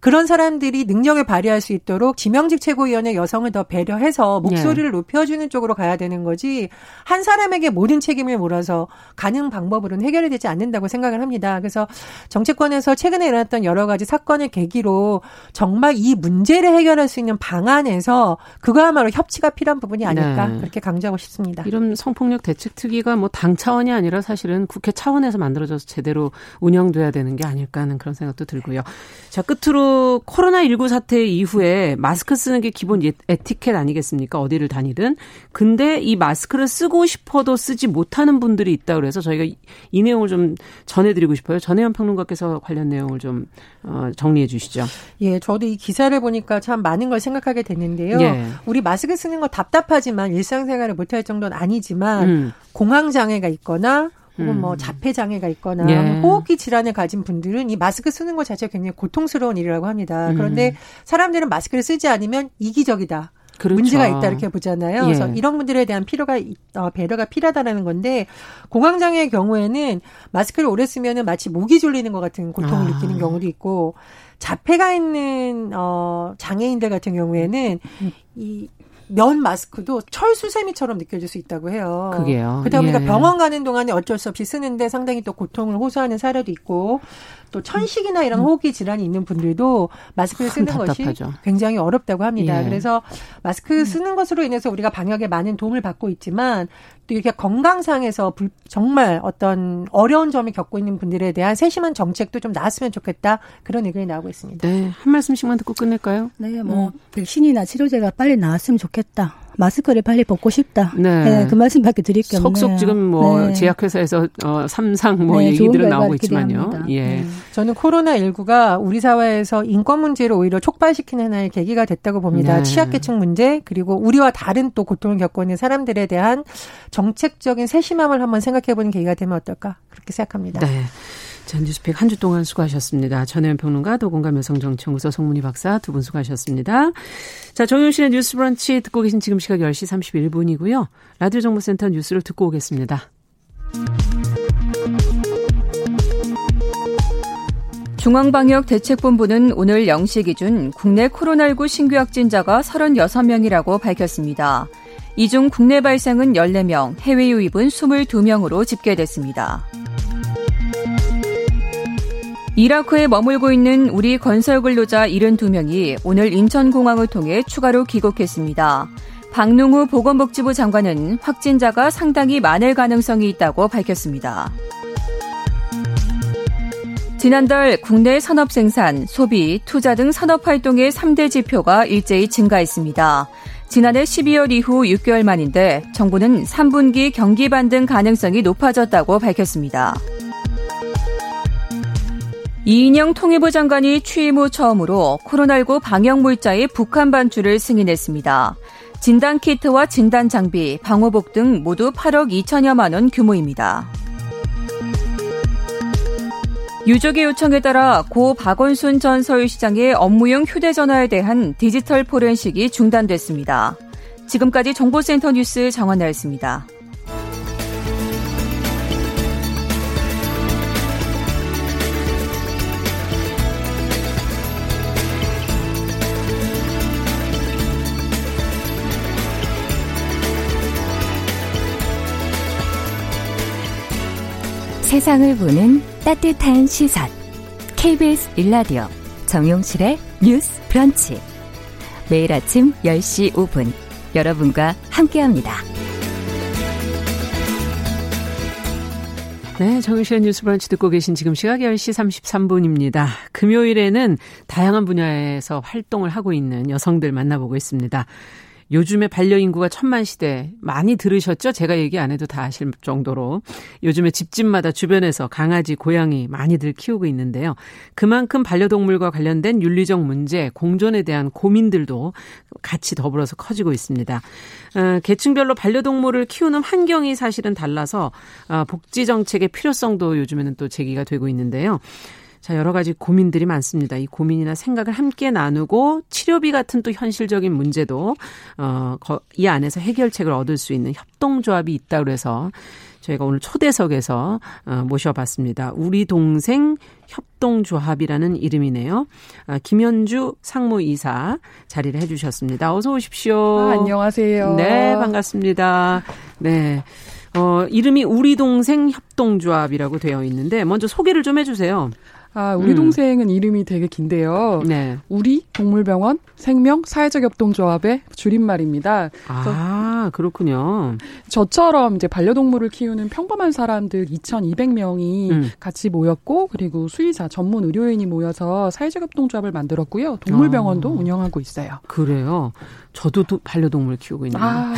그런 사람들이 능력을 발휘할 수 있도록 지명직 최고위원의 여성을 더 배려해서 목소리를 높여주는 쪽으로 가야 되는 거지 한 사람에게 모든 책임을 몰아서 가는 방법으로는 해결이 되지 않는다고 생각을 합니다. 그래서 정치권에서 최근에 일어났던 여러 가지 사건을 계기로 정말 이 문제를 해결할 수 있는 방안에서 그거야말로 협치가 필요한 부분이 아닐까 네. 그렇게 강조하고 싶습니다. 이런 성폭력 대책특위가 뭐 당 차원이 아니라 사실은 국회 차원에서 만들어져서 제대로 운영돼야 되는 게 아닐까 하는 그런 생각도 들고요. 자, 끝으로 코로나19 사태 이후에 마스크 쓰는 게 기본 예- 에티켓 아니겠습니까? 어디를 다니든. 근데 이 마스크를 쓰고 싶어도 쓰지 못하는 분들이 있다 그래서 저희가 이, 이 내용을 좀 전해드리고 싶어요. 전혜연 평론가께서 관련 내용을 좀 어, 정리해 주시죠. 예, 저도 이 기사를 보니까 참 많은 걸 생각하게 됐는데요. 예. 우리 마스크 쓰는 거 답답하지만 일상생활을 못할 정도는 아니지만 음. 공황 장애가 있거나 혹은 음. 뭐 자폐 장애가 있거나 예. 뭐 호흡기 질환을 가진 분들은 이 마스크 쓰는 것 자체가 굉장히 고통스러운 일이라고 합니다. 음. 그런데 사람들은 마스크를 쓰지 않으면 이기적이다. 그렇죠. 문제가 있다 이렇게 보잖아요. 예. 그래서 이런 분들에 대한 필요가 어, 배려가 필요하다라는 건데 공황 장애의 경우에는 마스크를 오래 쓰면은 마치 목이 졸리는 것 같은 고통을 아. 느끼는 경우도 있고 자폐가 있는 어 장애인들 같은 경우에는 이 면 마스크도 철수세미처럼 느껴질 수 있다고 해요. 그게요. 그러다 보니까 예. 병원 가는 동안에 어쩔 수 없이 쓰는데 상당히 또 고통을 호소하는 사례도 있고 또 천식이나 이런 음. 호흡기 질환이 있는 분들도 마스크를 쓰는 답답하죠. 것이 굉장히 어렵다고 합니다. 예. 그래서 마스크 음. 쓰는 것으로 인해서 우리가 방역에 많은 도움을 받고 있지만 또 이렇게 건강상에서 불, 정말 어떤 어려운 점을 겪고 있는 분들에 대한 세심한 정책도 좀 나왔으면 좋겠다 그런 의견이 나오고 있습니다. 네, 한 말씀씩만 듣고 끝낼까요? 네, 뭐 음. 백신이나 치료제가 빨리 나왔으면 좋겠다. 마스크를 빨리 벗고 싶다. 네. 네. 그 말씀밖에 드릴 게 없네요. 속속 지금 뭐 네. 제약회사에서 어, 삼상 뭐 네, 얘기들은 나오고 있지만요. 예. 네. 저는 코로나 19가 우리 사회에서 인권 문제를 오히려 촉발시키는 하나의 계기가 됐다고 봅니다. 네. 취약계층 문제 그리고 우리와 다른 또 고통을 겪고 있는 사람들에 대한 정책적인 세심함을 한번 생각해보는 계기가 되면 어떨까 그렇게 생각합니다. 네. 자, 뉴스픽 한 주 동안 수고하셨습니다. 전혜연 평론가, 도공감 여성정치연구소 송문희 박사 두 분 수고하셨습니다. 자, 정용실의 뉴스 브런치 듣고 계신 지금 시각 10시 31분이고요. 라디오 정보센터 뉴스를 듣고 오겠습니다. 중앙방역대책본부는 오늘 0시 기준 국내 코로나19 신규 확진자가 36명이라고 밝혔습니다. 이 중 국내 발생은 14명, 해외 유입은 22명으로 집계됐습니다. 이라크에 머물고 있는 우리 건설 근로자 72명이 오늘 인천공항을 통해 추가로 귀국했습니다. 박능우 보건복지부 장관은 확진자가 상당히 많을 가능성이 있다고 밝혔습니다. 지난달 국내 산업 생산, 소비, 투자 등 산업 활동의 3대 지표가 일제히 증가했습니다. 지난해 12월 이후 6개월 만인데 정부는 3분기 경기 반등 가능성이 높아졌다고 밝혔습니다. 이인영 통일부 장관이 취임 후 처음으로 코로나19 방역 물자의 북한 반출을 승인했습니다. 진단 키트와 진단 장비, 방호복 등 모두 8억 2천여만 원 규모입니다. 유족의 요청에 따라 고 박원순 전 서울시장의 업무용 휴대전화에 대한 디지털 포렌식이 중단됐습니다. 지금까지 정보센터 뉴스 정원나였습니다. 세상을 보는 따뜻한 시선. KBS 일라디오 정용실의 뉴스 브런치. 매일 아침 10시 5분 여러분과 함께합니다. 네, 정유실의 뉴스 브런치 듣고 계신 지금 시각 10시 33분입니다. 금요일에는 다양한 분야에서 활동을 하고 있는 여성들 만나보고 있습니다. 요즘에 반려인구가 천만 시대 많이 들으셨죠? 제가 얘기 안 해도 다 아실 정도로 요즘에 집집마다 주변에서 강아지, 고양이 많이들 키우고 있는데요. 그만큼 반려동물과 관련된 윤리적 문제, 공존에 대한 고민들도 같이 더불어서 커지고 있습니다. 어, 계층별로 반려동물을 키우는 환경이 사실은 달라서 어, 복지 정책의 필요성도 요즘에는 또 제기가 되고 있는데요. 자, 여러 가지 고민들이 많습니다. 이 고민이나 생각을 함께 나누고 치료비 같은 또 현실적인 문제도 어, 이 안에서 해결책을 얻을 수 있는 협동조합이 있다 그래서 저희가 오늘 초대석에서 어, 모셔봤습니다. 우리 동생 협동조합이라는 이름이네요. 아, 김현주 상무이사 자리를 해주셨습니다. 어서 오십시오. 아, 안녕하세요. 네, 반갑습니다. 네. 어, 이름이 우리 동생 협동조합이라고 되어 있는데 먼저 소개를 좀 해주세요. 아, 우리 음. 동생은 이름이 되게 긴데요. 네. 우리 동물병원 생명 사회적 협동조합의 줄임말입니다. 아, 그렇군요. 저처럼 이제 반려동물을 키우는 평범한 사람들 2,200명이 음. 같이 모였고 그리고 수의사 전문 의료인이 모여서 사회적 협동조합을 만들었고요. 동물병원도 아. 운영하고 있어요. 그래요. 저도 반려동물 키우고 있는데. 아.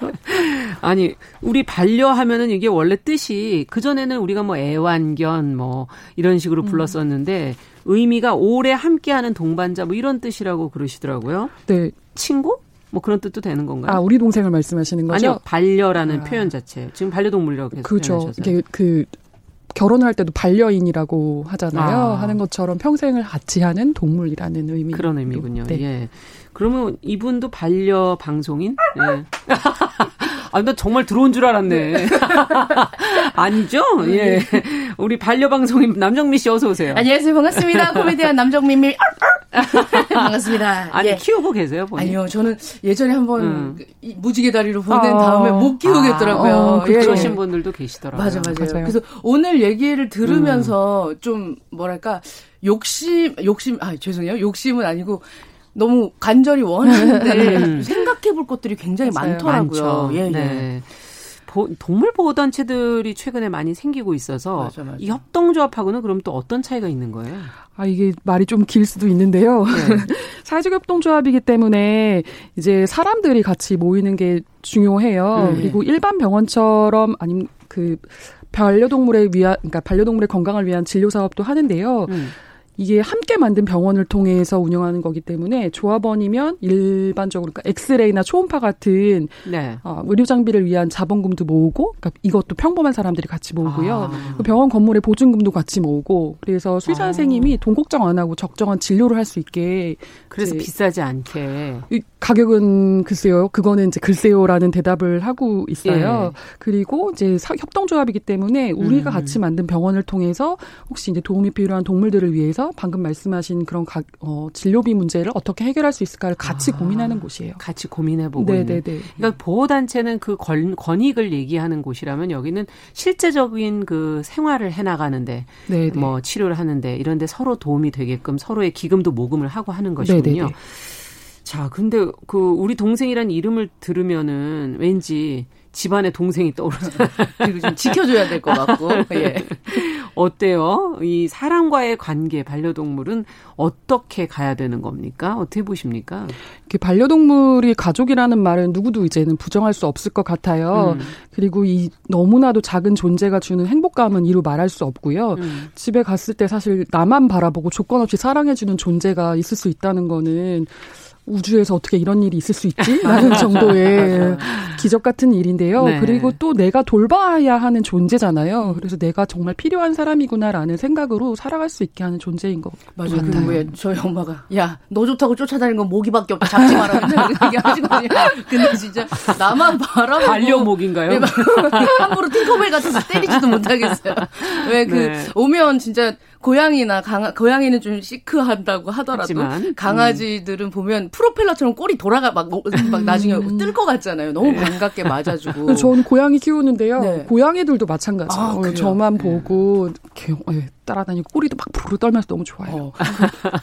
[laughs] 아니, 우리 반려하면은 이게 원래 뜻이 그전에는 우리가 뭐 애완견 뭐 이런 식으로 음. 불렀었는데 의미가 오래 함께하는 동반자 뭐 이런 뜻이라고 그러시더라고요. 네. 친구? 뭐 그런 뜻도 되는 건가요? 아, 우리 동생을 말씀하시는 거죠? 아니요. 반려라는 아. 표현 자체. 지금 반려동물이라고 계속 그렇죠. 이게 그 결혼할 때도 반려인이라고 하잖아요. 아. 하는 것처럼 평생을 같이 하는 동물이라는 의미. 그런 의미군요. 네. 예. 그러면 이분도 반려 방송인? 예. [laughs] 아, 나 정말 들어온 줄 알았네. [laughs] 아니죠? 예. 우리 반려 방송인 남정미 씨 어서 오세요. 안녕하세요. 반갑습니다. [laughs] 코미디언 남정민밀. 반갑습니다. 아니 예. 키우고 계세요, 본인? 아니요, 저는 예전에 한번 음. 그이 무지개 다리로 보낸 아. 다음에 못 키우겠더라고요. 아, 어, 예, 그러신 예. 분들도 계시더라고요. 맞아, 맞아요. 맞아요. 그래서 오늘 얘기를 음. 들으면서 좀 뭐랄까 욕심, 욕심, 아 죄송해요. 욕심은 아니고 너무 간절히 원하는데 음. [laughs] 생각해 볼 것들이 굉장히 맞아요. 많더라고요. 많죠. 예, 예. 네. 보- 동물 보호 단체들이 최근에 많이 생기고 있어서 맞아, 맞아. 이 협동조합하고는 그럼 또 어떤 차이가 있는 거예요? 아, 이게 말이 좀 길 수도 있는데요. 네. [laughs] 사회적 협동조합이기 때문에 이제 사람들이 같이 모이는 게 중요해요. 네. 그리고 일반 병원처럼 아니면 그 반려동물에 위한 그러니까 반려동물의 건강을 위한 진료 사업도 하는데요. 음. 이게 함께 만든 병원을 통해서 운영하는 거기 때문에 조합원이면 일반적으로 그러니까 엑스레이나 초음파 같은 네. 어, 의료 장비를 위한 자본금도 모으고 그러니까 이것도 평범한 사람들이 같이 모으고요. 아. 그 병원 건물에 보증금도 같이 모으고 그래서 수의사 아. 선생님이 돈 걱정 안 하고 적정한 진료를 할 수 있게 그래서 비싸지 않게. 이 가격은 글쎄요. 그거는 이제 글쎄요라는 대답을 하고 있어요. 예. 그리고 이제 사- 협동조합이기 때문에 우리가 음. 같이 만든 병원을 통해서 혹시 이제 도움이 필요한 동물들을 위해서 방금 말씀하신 그런 가, 어, 진료비 문제를 어떻게 해결할 수 있을까를 같이 아. 고민하는 곳이에요. 같이 고민해보고. 네네네. 그러니까 보호단체는 그 권, 권익을 얘기하는 곳이라면 여기는 실제적인 그 생활을 해나가는데 네네. 뭐 치료를 하는데 이런데 서로 도움이 되게끔 서로의 기금도 모금을 하고 하는 것이군요. 네네네. 자, 근데 그 우리 동생이란 이름을 들으면은 왠지 집안에 동생이 떠오르잖아요. [laughs] 그리고 좀 지켜줘야 될 것 같고. [laughs] 예. 어때요? 이 사람과의 관계, 반려동물은 어떻게 가야 되는 겁니까? 어떻게 보십니까? 이렇게 반려동물이 가족이라는 말은 누구도 이제는 부정할 수 없을 것 같아요. 음, 그리고 이 너무나도 작은 존재가 주는 행복감은 이루 말할 수 없고요. 음. 집에 갔을 때 사실 나만 바라보고 조건 없이 사랑해주는 존재가 있을 수 있다는 거는 우주에서 어떻게 이런 일이 있을 수 있지? [laughs] 라는 정도의 기적 같은 일인데요. 네. 그리고 또 내가 돌봐야 하는 존재잖아요. 그래서 내가 정말 필요한 사람이구나라는 생각으로 살아갈 수 있게 하는 존재인 것 맞아요. 그 같아요. 뭐야 저희 엄마가 야 너 좋다고 쫓아다니는 건 모기밖에 없다 잡지 마라 맨날 그 얘기 하시거든요. 근데 진짜 나만 바라보고 반려목인가요? 네, 막 [laughs] 함부로 팅커벨 같아서 때리지도 못하겠어요. 왜그 네. 오면 진짜 고양이나 강아 고양이는 좀 시크한다고 하더라도 하지만, 음. 강아지들은 보면 프로펠러처럼 꼬리 돌아가 막, 뭐- 막 나중에 음. 뜰것 같잖아요. 너무 네. 반갑게 맞아주고. 저는 고양이 키우는데요. 네. 고양이들도 마찬가지예요. 아? 저만 보고 이렇게 예, 따라다니고 꼬리도 막 부르르 떨면서 너무 좋아해요. 어.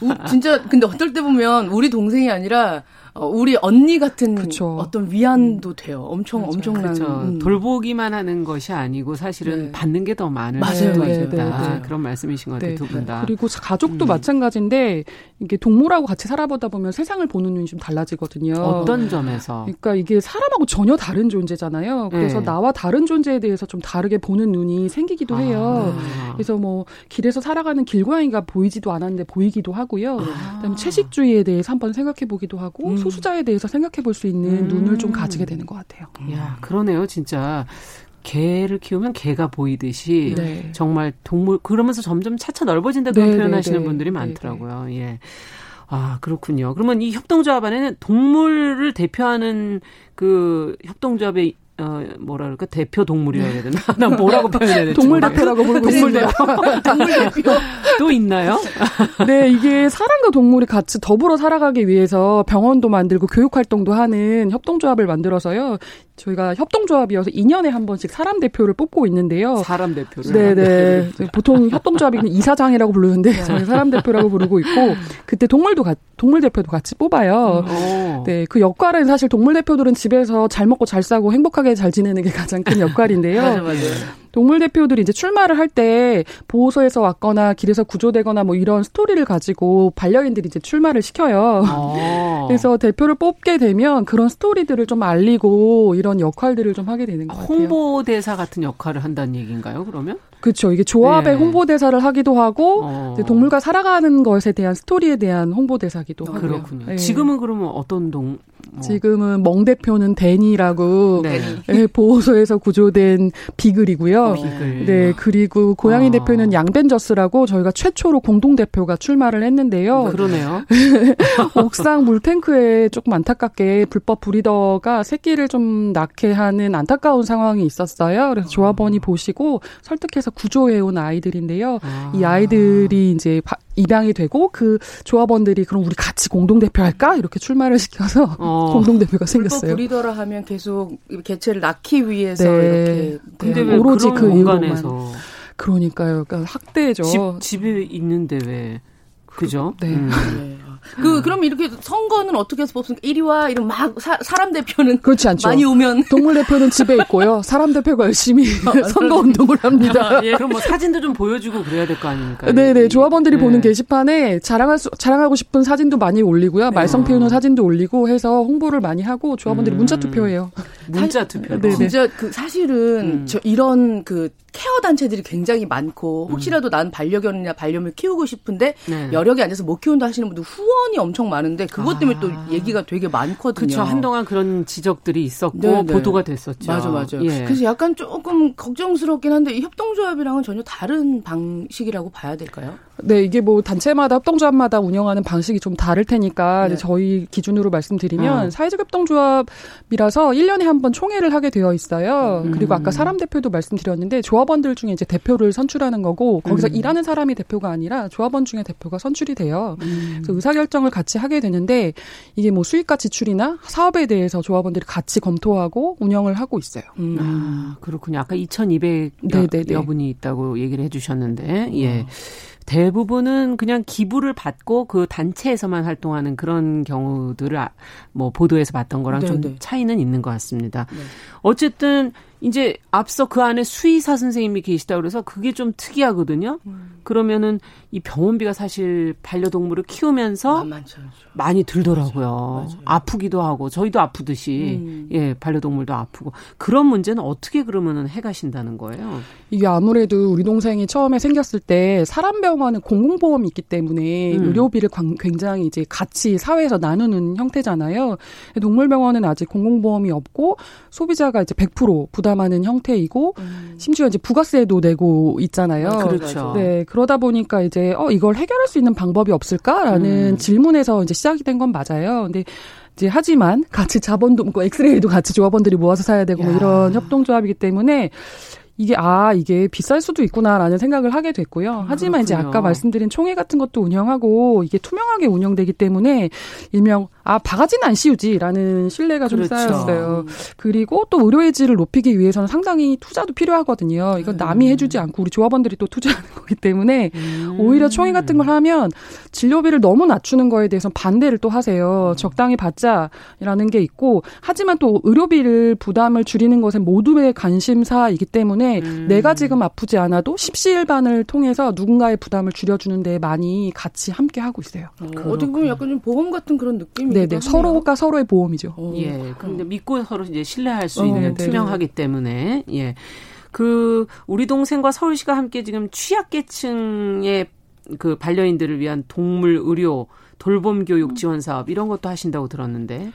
우- 진짜 근데 어떨 때 보면 우리 동생이 아니라 어, 우리 언니 같은 그쵸. 어떤 위안도 돼요. 엄청 맞아요. 엄청난. 음. 돌보기만 하는 것이 아니고 사실은 네. 받는 게 더 많을 맞아요, 수도 맞아요, 있다. 맞아요. 그런 말씀이신 것 같아요, 네. 두분 다. 그리고 가족도 음. 마찬가지인데 이게 동물하고 같이 살아보다 보면 세상을 보는 눈이 좀 달라지거든요. 어떤 점에서? 그러니까 이게 사람하고 전혀 다른 존재잖아요. 그래서 네. 나와 다른 존재에 대해서 좀 다르게 보는 눈이 생기기도 해요. 아. 그래서 뭐 길에서 살아가는 길고양이가 보이지도 않았는데 보이기도 하고요. 아. 그다음에 채식주의에 대해서 한번 생각해 보기도 하고 음. 소수자에 대해서 생각해 볼 수 있는 음. 눈을 좀 가지게 되는 것 같아요. 야, 그러네요, 진짜. 개를 키우면 개가 보이듯이 네. 정말 동물 그러면서 점점 차차 넓어진다 그런 네, 표현하시는 네, 네. 분들이 네, 많더라고요. 예. 아, 그렇군요. 그러면 이 협동조합 안에는 동물을 대표하는 그 협동조합의 어, 뭐라 그럴까? 대표 동물이라 해야 되나? [laughs] 난 뭐라고 표현해야 될지 동물. 대표라고 부르고 [laughs] 동물. 대표. 동물 [laughs] 대표. 또 있나요? 네, 이게 사람과 동물이 같이 더불어 살아가기 위해서 병원도 만들고 교육 활동도 하는 협동조합을 만들어서요. 저희가 협동조합이어서 2년에 한 번씩 사람 대표를 뽑고 있는데요. 사람 대표를. 네네. 보통 협동조합이면 이사장이라고 부르는데 저희 사람 대표라고 부르고 있고 그때 동물도 가, 동물 대표도 같이 뽑아요. 오. 네, 그 역할은 사실 동물 대표들은 집에서 잘 먹고 잘 싸고 행복하게 잘 지내는 게 가장 큰 역할인데요. [laughs] 맞아 맞아. 동물 대표들이 이제 출마를 할 때 보호소에서 왔거나 길에서 구조되거나 뭐 이런 스토리를 가지고 반려인들이 이제 출마를 시켜요. 어. [laughs] 그래서 대표를 뽑게 되면 그런 스토리들을 좀 알리고 이런 역할들을 좀 하게 되는 것 같아요. 홍보대사 같은 역할을 한다는 얘기인가요, 그러면? 그렇죠. 이게 조합의 네. 홍보대사를 하기도 하고 어. 동물과 살아가는 것에 대한 스토리에 대한 홍보대사기도 하고요. 그렇군요. 네. 지금은 그러면 어떤 동 지금은 멍 대표는 데니라고 네. 네, 보호소에서 구조된 비글이고요. 어, 비글. 네, 그리고 고양이 아. 대표는 양벤저스라고 저희가 최초로 공동 대표가 출마를 했는데요. 그러네요. [laughs] 옥상 물탱크에 조금 안타깝게 불법 브리더가 새끼를 좀 낳게 하는 안타까운 상황이 있었어요. 그래서 조합원이 보시고 설득해서 구조해온 아이들인데요. 아. 이 아이들이 이제 입양이 되고 그 조합원들이 그럼 우리 같이 공동 대표할까 이렇게 출마를 시켜서 [laughs] 어. [laughs] 공동 대표가 생겼어요. 브리더라 하면 계속 개체를 낳기 위해서 네. 이렇게 근데 왜 오로지 그 공간에서 그러니까요. 그러니까 학대죠. 집, 집에 있는데 왜 그죠? 네. 음. 네. 그 그럼 이렇게 선거는 어떻게 해서 뽑습니까? 1위와 이런 막 사, 람 대표는 그렇지 않죠. 많이 오면 동물 대표는 집에 있고요. 사람 대표가 열심히 [laughs] [laughs] 선거 운동을 합니다. 예, 그럼 뭐 사진도 좀 보여주고 그래야 될 거 아닙니까? 네, 네. 조합원들이 네. 보는 게시판에 자랑할 수, 자랑하고 싶은 사진도 많이 올리고요. 말썽 네. 피우는 사진도 올리고 해서 홍보를 많이 하고 조합원들이 음. 문자 투표해요. 문자 투표. 네, 진짜 그 사실은 음. 저 이런 그 케어 단체들이 굉장히 많고 혹시라도 난 반려견이나 반려묘 키우고 싶은데 네. 여력이 안 돼서 못 키운다 하시는 분들 후원 이 엄청 많은데 그것 때문에 아. 또 얘기가 되게 많거든요. 그렇죠. 한동안 그런 지적들이 있었고 네네. 네. 보도가 됐었죠. 맞아 맞아. 예. 그래서 약간 조금 걱정스럽긴 한데 이 협동조합이랑은 전혀 다른 방식이라고 봐야 될까요? 네, 이게 뭐 단체마다 협동조합마다 운영하는 방식이 좀 다를 테니까 네. 저희 기준으로 말씀드리면 어. 사회적 협동조합이라서 1년에 한 번 총회를 하게 되어 있어요. 음. 그리고 아까 사람 대표도 말씀드렸는데 조합원들 중에 이제 대표를 선출하는 거고 거기서 음. 일하는 사람이 대표가 아니라 조합원 중에 대표가 선출이 돼요. 음. 그래서 의사결정을 같이 하게 되는데 이게 뭐 수익과 지출이나 사업에 대해서 조합원들이 같이 검토하고 운영을 하고 있어요. 음. 아, 그렇군요. 아까 2,200여 분이 있다고 얘기를 해 주셨는데, 예. 어. 대부분은 그냥 기부를 받고 그 단체에서만 활동하는 그런 경우들을 아, 뭐 보도에서 봤던 거랑 네네. 좀 네. 차이는 있는 것 같습니다. 네. 어쨌든 이제 앞서 그 안에 수의사 선생님이 계시다 그래서 그게 좀 특이하거든요. 음. 그러면은 이 병원비가 사실 반려동물을 키우면서 많이 들더라고요. 맞아요. 아프기도 하고 저희도 아프듯이 음. 예 반려동물도 아프고 그런 문제는 어떻게 그러면은 해가신다는 거예요? 이게 아무래도 우리 동생이 처음에 생겼을 때 사람 병원은 공공보험이 있기 때문에 음. 의료비를 굉장히 이제 같이 사회에서 나누는 형태잖아요. 동물병원은 아직 공공보험이 없고 소비자 가 이제 100% 부담하는 형태이고 음. 심지어 이제 부가세도 내고 있잖아요. 그렇죠. 네 그러다 보니까 이제 어 이걸 해결할 수 있는 방법이 없을까라는 음. 질문에서 이제 시작이 된 건 맞아요. 근데 이제 하지만 같이 자본도 뭐 엑스레이도 같이 조합원들이 모아서 사야 되고 뭐 이런 협동조합이기 때문에 이게 아 이게 비쌀 수도 있구나라는 생각을 하게 됐고요. 음, 하지만 그렇군요. 이제 아까 말씀드린 총회 같은 것도 운영하고 이게 투명하게 운영되기 때문에 일명 아 바가지는 안 씌우지라는 신뢰가 좀 그렇죠. 쌓였어요. 그리고 또 의료의 질을 높이기 위해서는 상당히 투자도 필요하거든요. 이건 남이 음. 해주지 않고 우리 조합원들이 또 투자하는 [laughs] 거기 때문에 음. 오히려 총회 같은 걸 하면 진료비를 너무 낮추는 거에 대해서 반대를 또 하세요. 음. 적당히 받자라는 게 있고 하지만 또 의료비를 부담을 줄이는 것은 모두의 관심사이기 때문에 음. 내가 지금 아프지 않아도 십시일반을 통해서 누군가의 부담을 줄여주는 데 많이 같이 함께 하고 있어요. 어, 어떻게 보면 약간 좀 보험 같은 그런 느낌이 네네. 서로가 서로의 보험이죠. 오, 예. 그런데 믿고 서로 이제 신뢰할 수 어, 있는 네 투명하기 때문에 예. 그 우리 동생과 서울시가 함께 지금 취약계층의 그 반려인들을 위한 동물 의료 돌봄 교육 지원 사업 이런 것도 하신다고 들었는데.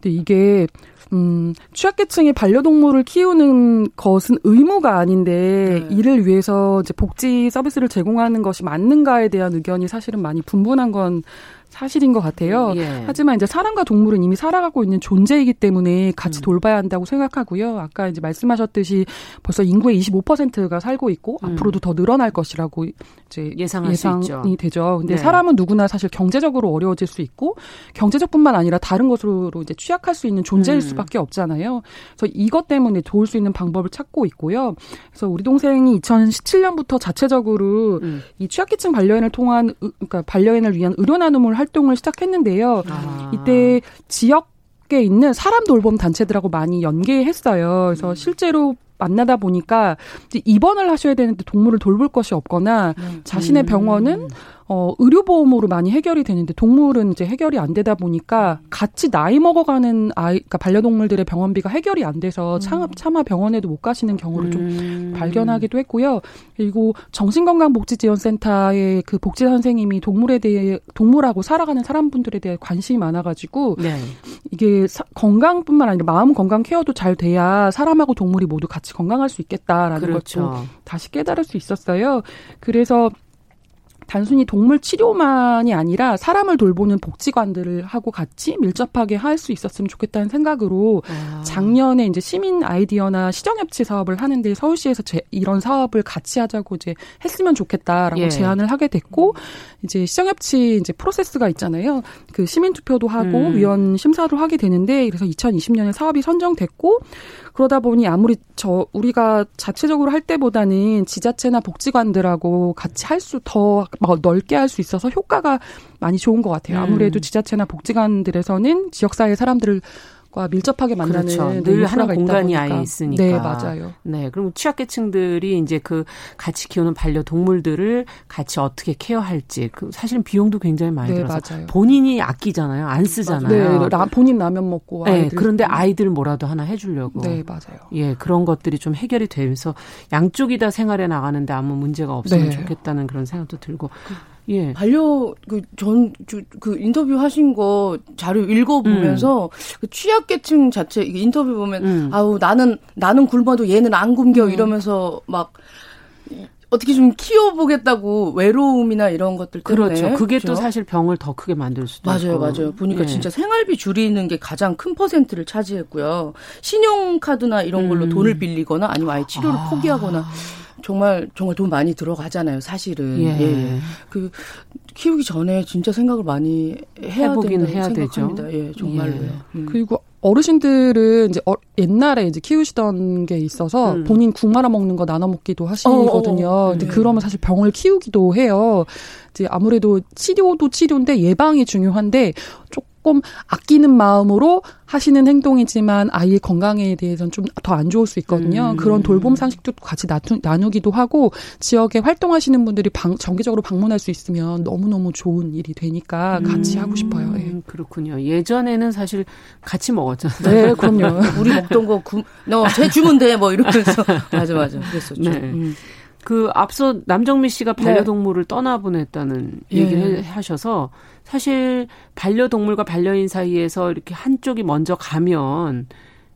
근데 이게 음, 취약계층의 반려동물을 키우는 것은 의무가 아닌데 네. 이를 위해서 이제 복지 서비스를 제공하는 것이 맞는가에 대한 의견이 사실은 많이 분분한 건 사실인 것 같아요. 예. 하지만 이제 사람과 동물은 이미 살아가고 있는 존재이기 때문에 같이 음. 돌봐야 한다고 생각하고요. 아까 이제 말씀하셨듯이 벌써 인구의 25%가 살고 있고 음. 앞으로도 더 늘어날 것이라고 이제 예상이 되죠. 근데 네. 사람은 누구나 사실 경제적으로 어려워질 수 있고 경제적뿐만 아니라 다른 것으로 이제 취약할 수 있는 존재일 음. 수밖에 없잖아요. 그래서 이것 때문에 도울 수 있는 방법을 찾고 있고요. 그래서 우리 동생이 2017년부터 자체적으로 음. 이 취약계층 반려인을 통한 그러니까 반려인을 위한 의료 나눔을 활동을 시작했는데요. 아. 이때 지역 에 있는 사람 돌봄 단체들하고 많이 연계했어요. 그래서 음. 실제로 만나다 보니까 입원을 하셔야 되는데 동물을 돌볼 것이 없거나 음. 자신의 병원은 어, 의료보험으로 많이 해결이 되는데 동물은 이제 해결이 안 되다 보니까 같이 나이 먹어가는 아이, 그러니까 반려동물들의 병원비가 해결이 안 돼서 차마, 차마 병원에도 못 가시는 경우를 좀 음. 발견하기도 했고요. 그리고 정신건강복지지원센터의 그 복지 선생님이 동물에 대해 동물하고 살아가는 사람분들에 대해 관심이 많아가지고 네. 이게 사, 건강뿐만 아니라 마음 건강 케어도 잘 돼야 사람하고 동물이 모두 같이 건강할 수 있겠다라는 그렇죠. 것도 다시 깨달을 수 있었어요. 그래서 단순히 동물 치료만이 아니라 사람을 돌보는 복지관들을 하고 같이 밀접하게 할 수 있었으면 좋겠다는 생각으로 아. 작년에 이제 시민 아이디어나 시정협치 사업을 하는데 서울시에서 제, 이런 사업을 같이 하자고 이제 했으면 좋겠다라고 예. 제안을 하게 됐고 이제 시정협치 이제 프로세스가 있잖아요. 그 시민 투표도 하고 음. 위원 심사도 하게 되는데 그래서 2020년에 사업이 선정됐고 그러다 보니 아무리 저 우리가 자체적으로 할 때보다는 지자체나 복지관들하고 같이 할 수 더 넓게 할 수 있어서 효과가 많이 좋은 것 같아요. 음. 아무래도 지자체나 복지관들에서는 지역사회 사람들을 과 밀접하게 만나는 그렇죠. 늘 하나 공간이 아예 있으니까. 네, 맞아요. 네, 그럼 취약계층들이 이제 그 같이 키우는 반려동물들을 같이 어떻게 케어할지 그 사실은 비용도 굉장히 많이 네, 들어서 맞아요. 본인이 아끼잖아요. 안 쓰잖아요. 네, 라, 본인 라면 먹고 네, 그런데 아이들 뭐라도 하나 해 주려고. 네, 맞아요. 예, 그런 것들이 좀 해결이 되면서 양쪽이 다 생활에 나가는데 아무 문제가 없으면 네. 좋겠다는 그런 생각도 들고. 예. 반려 그전그 그 인터뷰 하신 거 자료 읽어 보면서 음. 그 취약계층 자체 인터뷰 보면 음. 아우 나는 나는 굶어도 얘는 안 굶겨 음. 이러면서 막 어떻게 좀 키워보겠다고 외로움이나 이런 것들 때문에 그렇죠. 그게 그렇죠? 또 사실 병을 더 크게 만들 수도 맞아요, 있고. 맞아요. 보니까 예. 진짜 생활비 줄이는 게 가장 큰 퍼센트를 차지했고요. 신용카드나 이런 걸로 음. 돈을 빌리거나 아니면 아예 치료를 아. 포기하거나 정말 정말 돈 많이 들어가잖아요, 사실은. 예. 예. 그 키우기 전에 진짜 생각을 많이 해야 보긴 해야 생각합니다. 되죠. 예, 정말로요. 예. 음. 그리고 어르신들은 이제 어, 옛날에 이제 키우시던 게 있어서 음. 본인 국 말아 먹는 거 나눠 먹기도 하시거든요. 어, 어, 어. 근데 네. 그러면 사실 병을 키우기도 해요. 이제 아무래도 치료도 치료인데 예방이 중요한데 조금 아끼는 마음으로 하시는 행동이지만 아이의 건강에 대해서는 좀 더 안 좋을 수 있거든요. 음. 그런 돌봄 상식도 같이 나누, 나누기도 하고 지역에 활동하시는 분들이 방, 정기적으로 방문할 수 있으면 너무너무 좋은 일이 되니까 같이 음. 하고 싶어요. 예. 그렇군요. 예전에는 사실 같이 먹었잖아요. 네, 그럼요. [laughs] 우리 먹던 거, 구, 너, 제 주면 돼, 뭐 이러면서. [laughs] 맞아, 맞아. 그랬었죠. 네. 음. 그 앞서 남정미 씨가 네. 반려동물을 네. 떠나보냈다는 얘기를 예. 하셔서 사실 반려동물과 반려인 사이에서 이렇게 한쪽이 먼저 가면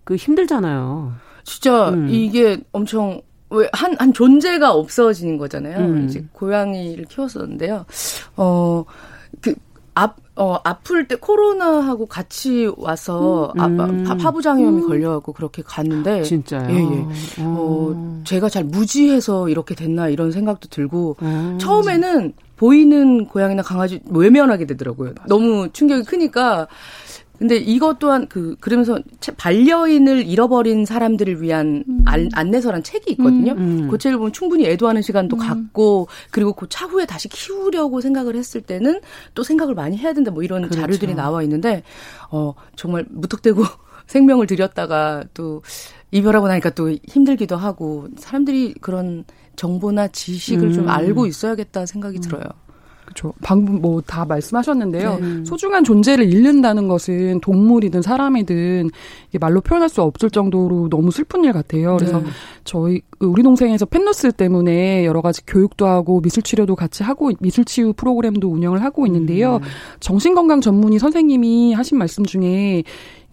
그 힘들잖아요. 진짜 음. 이게 엄청 왜한한 존재가 없어지는 거잖아요. 음. 이제 고양이를 키웠었는데요. 어그 앞, 어, 아플 때 코로나하고 같이 와서 음. 아, 파부장염이 음. 걸려갖고 그렇게 갔는데. 진짜요? 예, 예. 어, 제가 잘 무지해서 이렇게 됐나 이런 생각도 들고, 음. 처음에는 보이는 고양이나 강아지 외면하게 되더라고요. 맞아. 너무 충격이 크니까. 근데 이것 또한 그 그러면서 반려인을 잃어버린 사람들을 위한 음. 안, 안내서란 책이 있거든요. 음, 음. 그 책을 보면 충분히 애도하는 시간도 음. 갖고 그리고 그 차후에 다시 키우려고 생각을 했을 때는 또 생각을 많이 해야 된다 뭐 이런 그렇죠. 자료들이 나와 있는데 어 정말 무턱대고 [laughs] 생명을 들였다가 또 이별하고 나니까 또 힘들기도 하고 사람들이 그런 정보나 지식을 좀 음. 알고 있어야겠다 생각이 음. 들어요. 그렇죠. 방금 뭐 다 말씀하셨는데요. 네. 소중한 존재를 잃는다는 것은 동물이든 사람이든 이게 말로 표현할 수 없을 정도로 너무 슬픈 일 같아요. 그래서 네. 저희 우리 동생에서 펜너스 때문에 여러 가지 교육도 하고 미술 치료도 같이 하고 미술 치유 프로그램도 운영을 하고 있는데요. 음. 정신건강 전문의 선생님이 하신 말씀 중에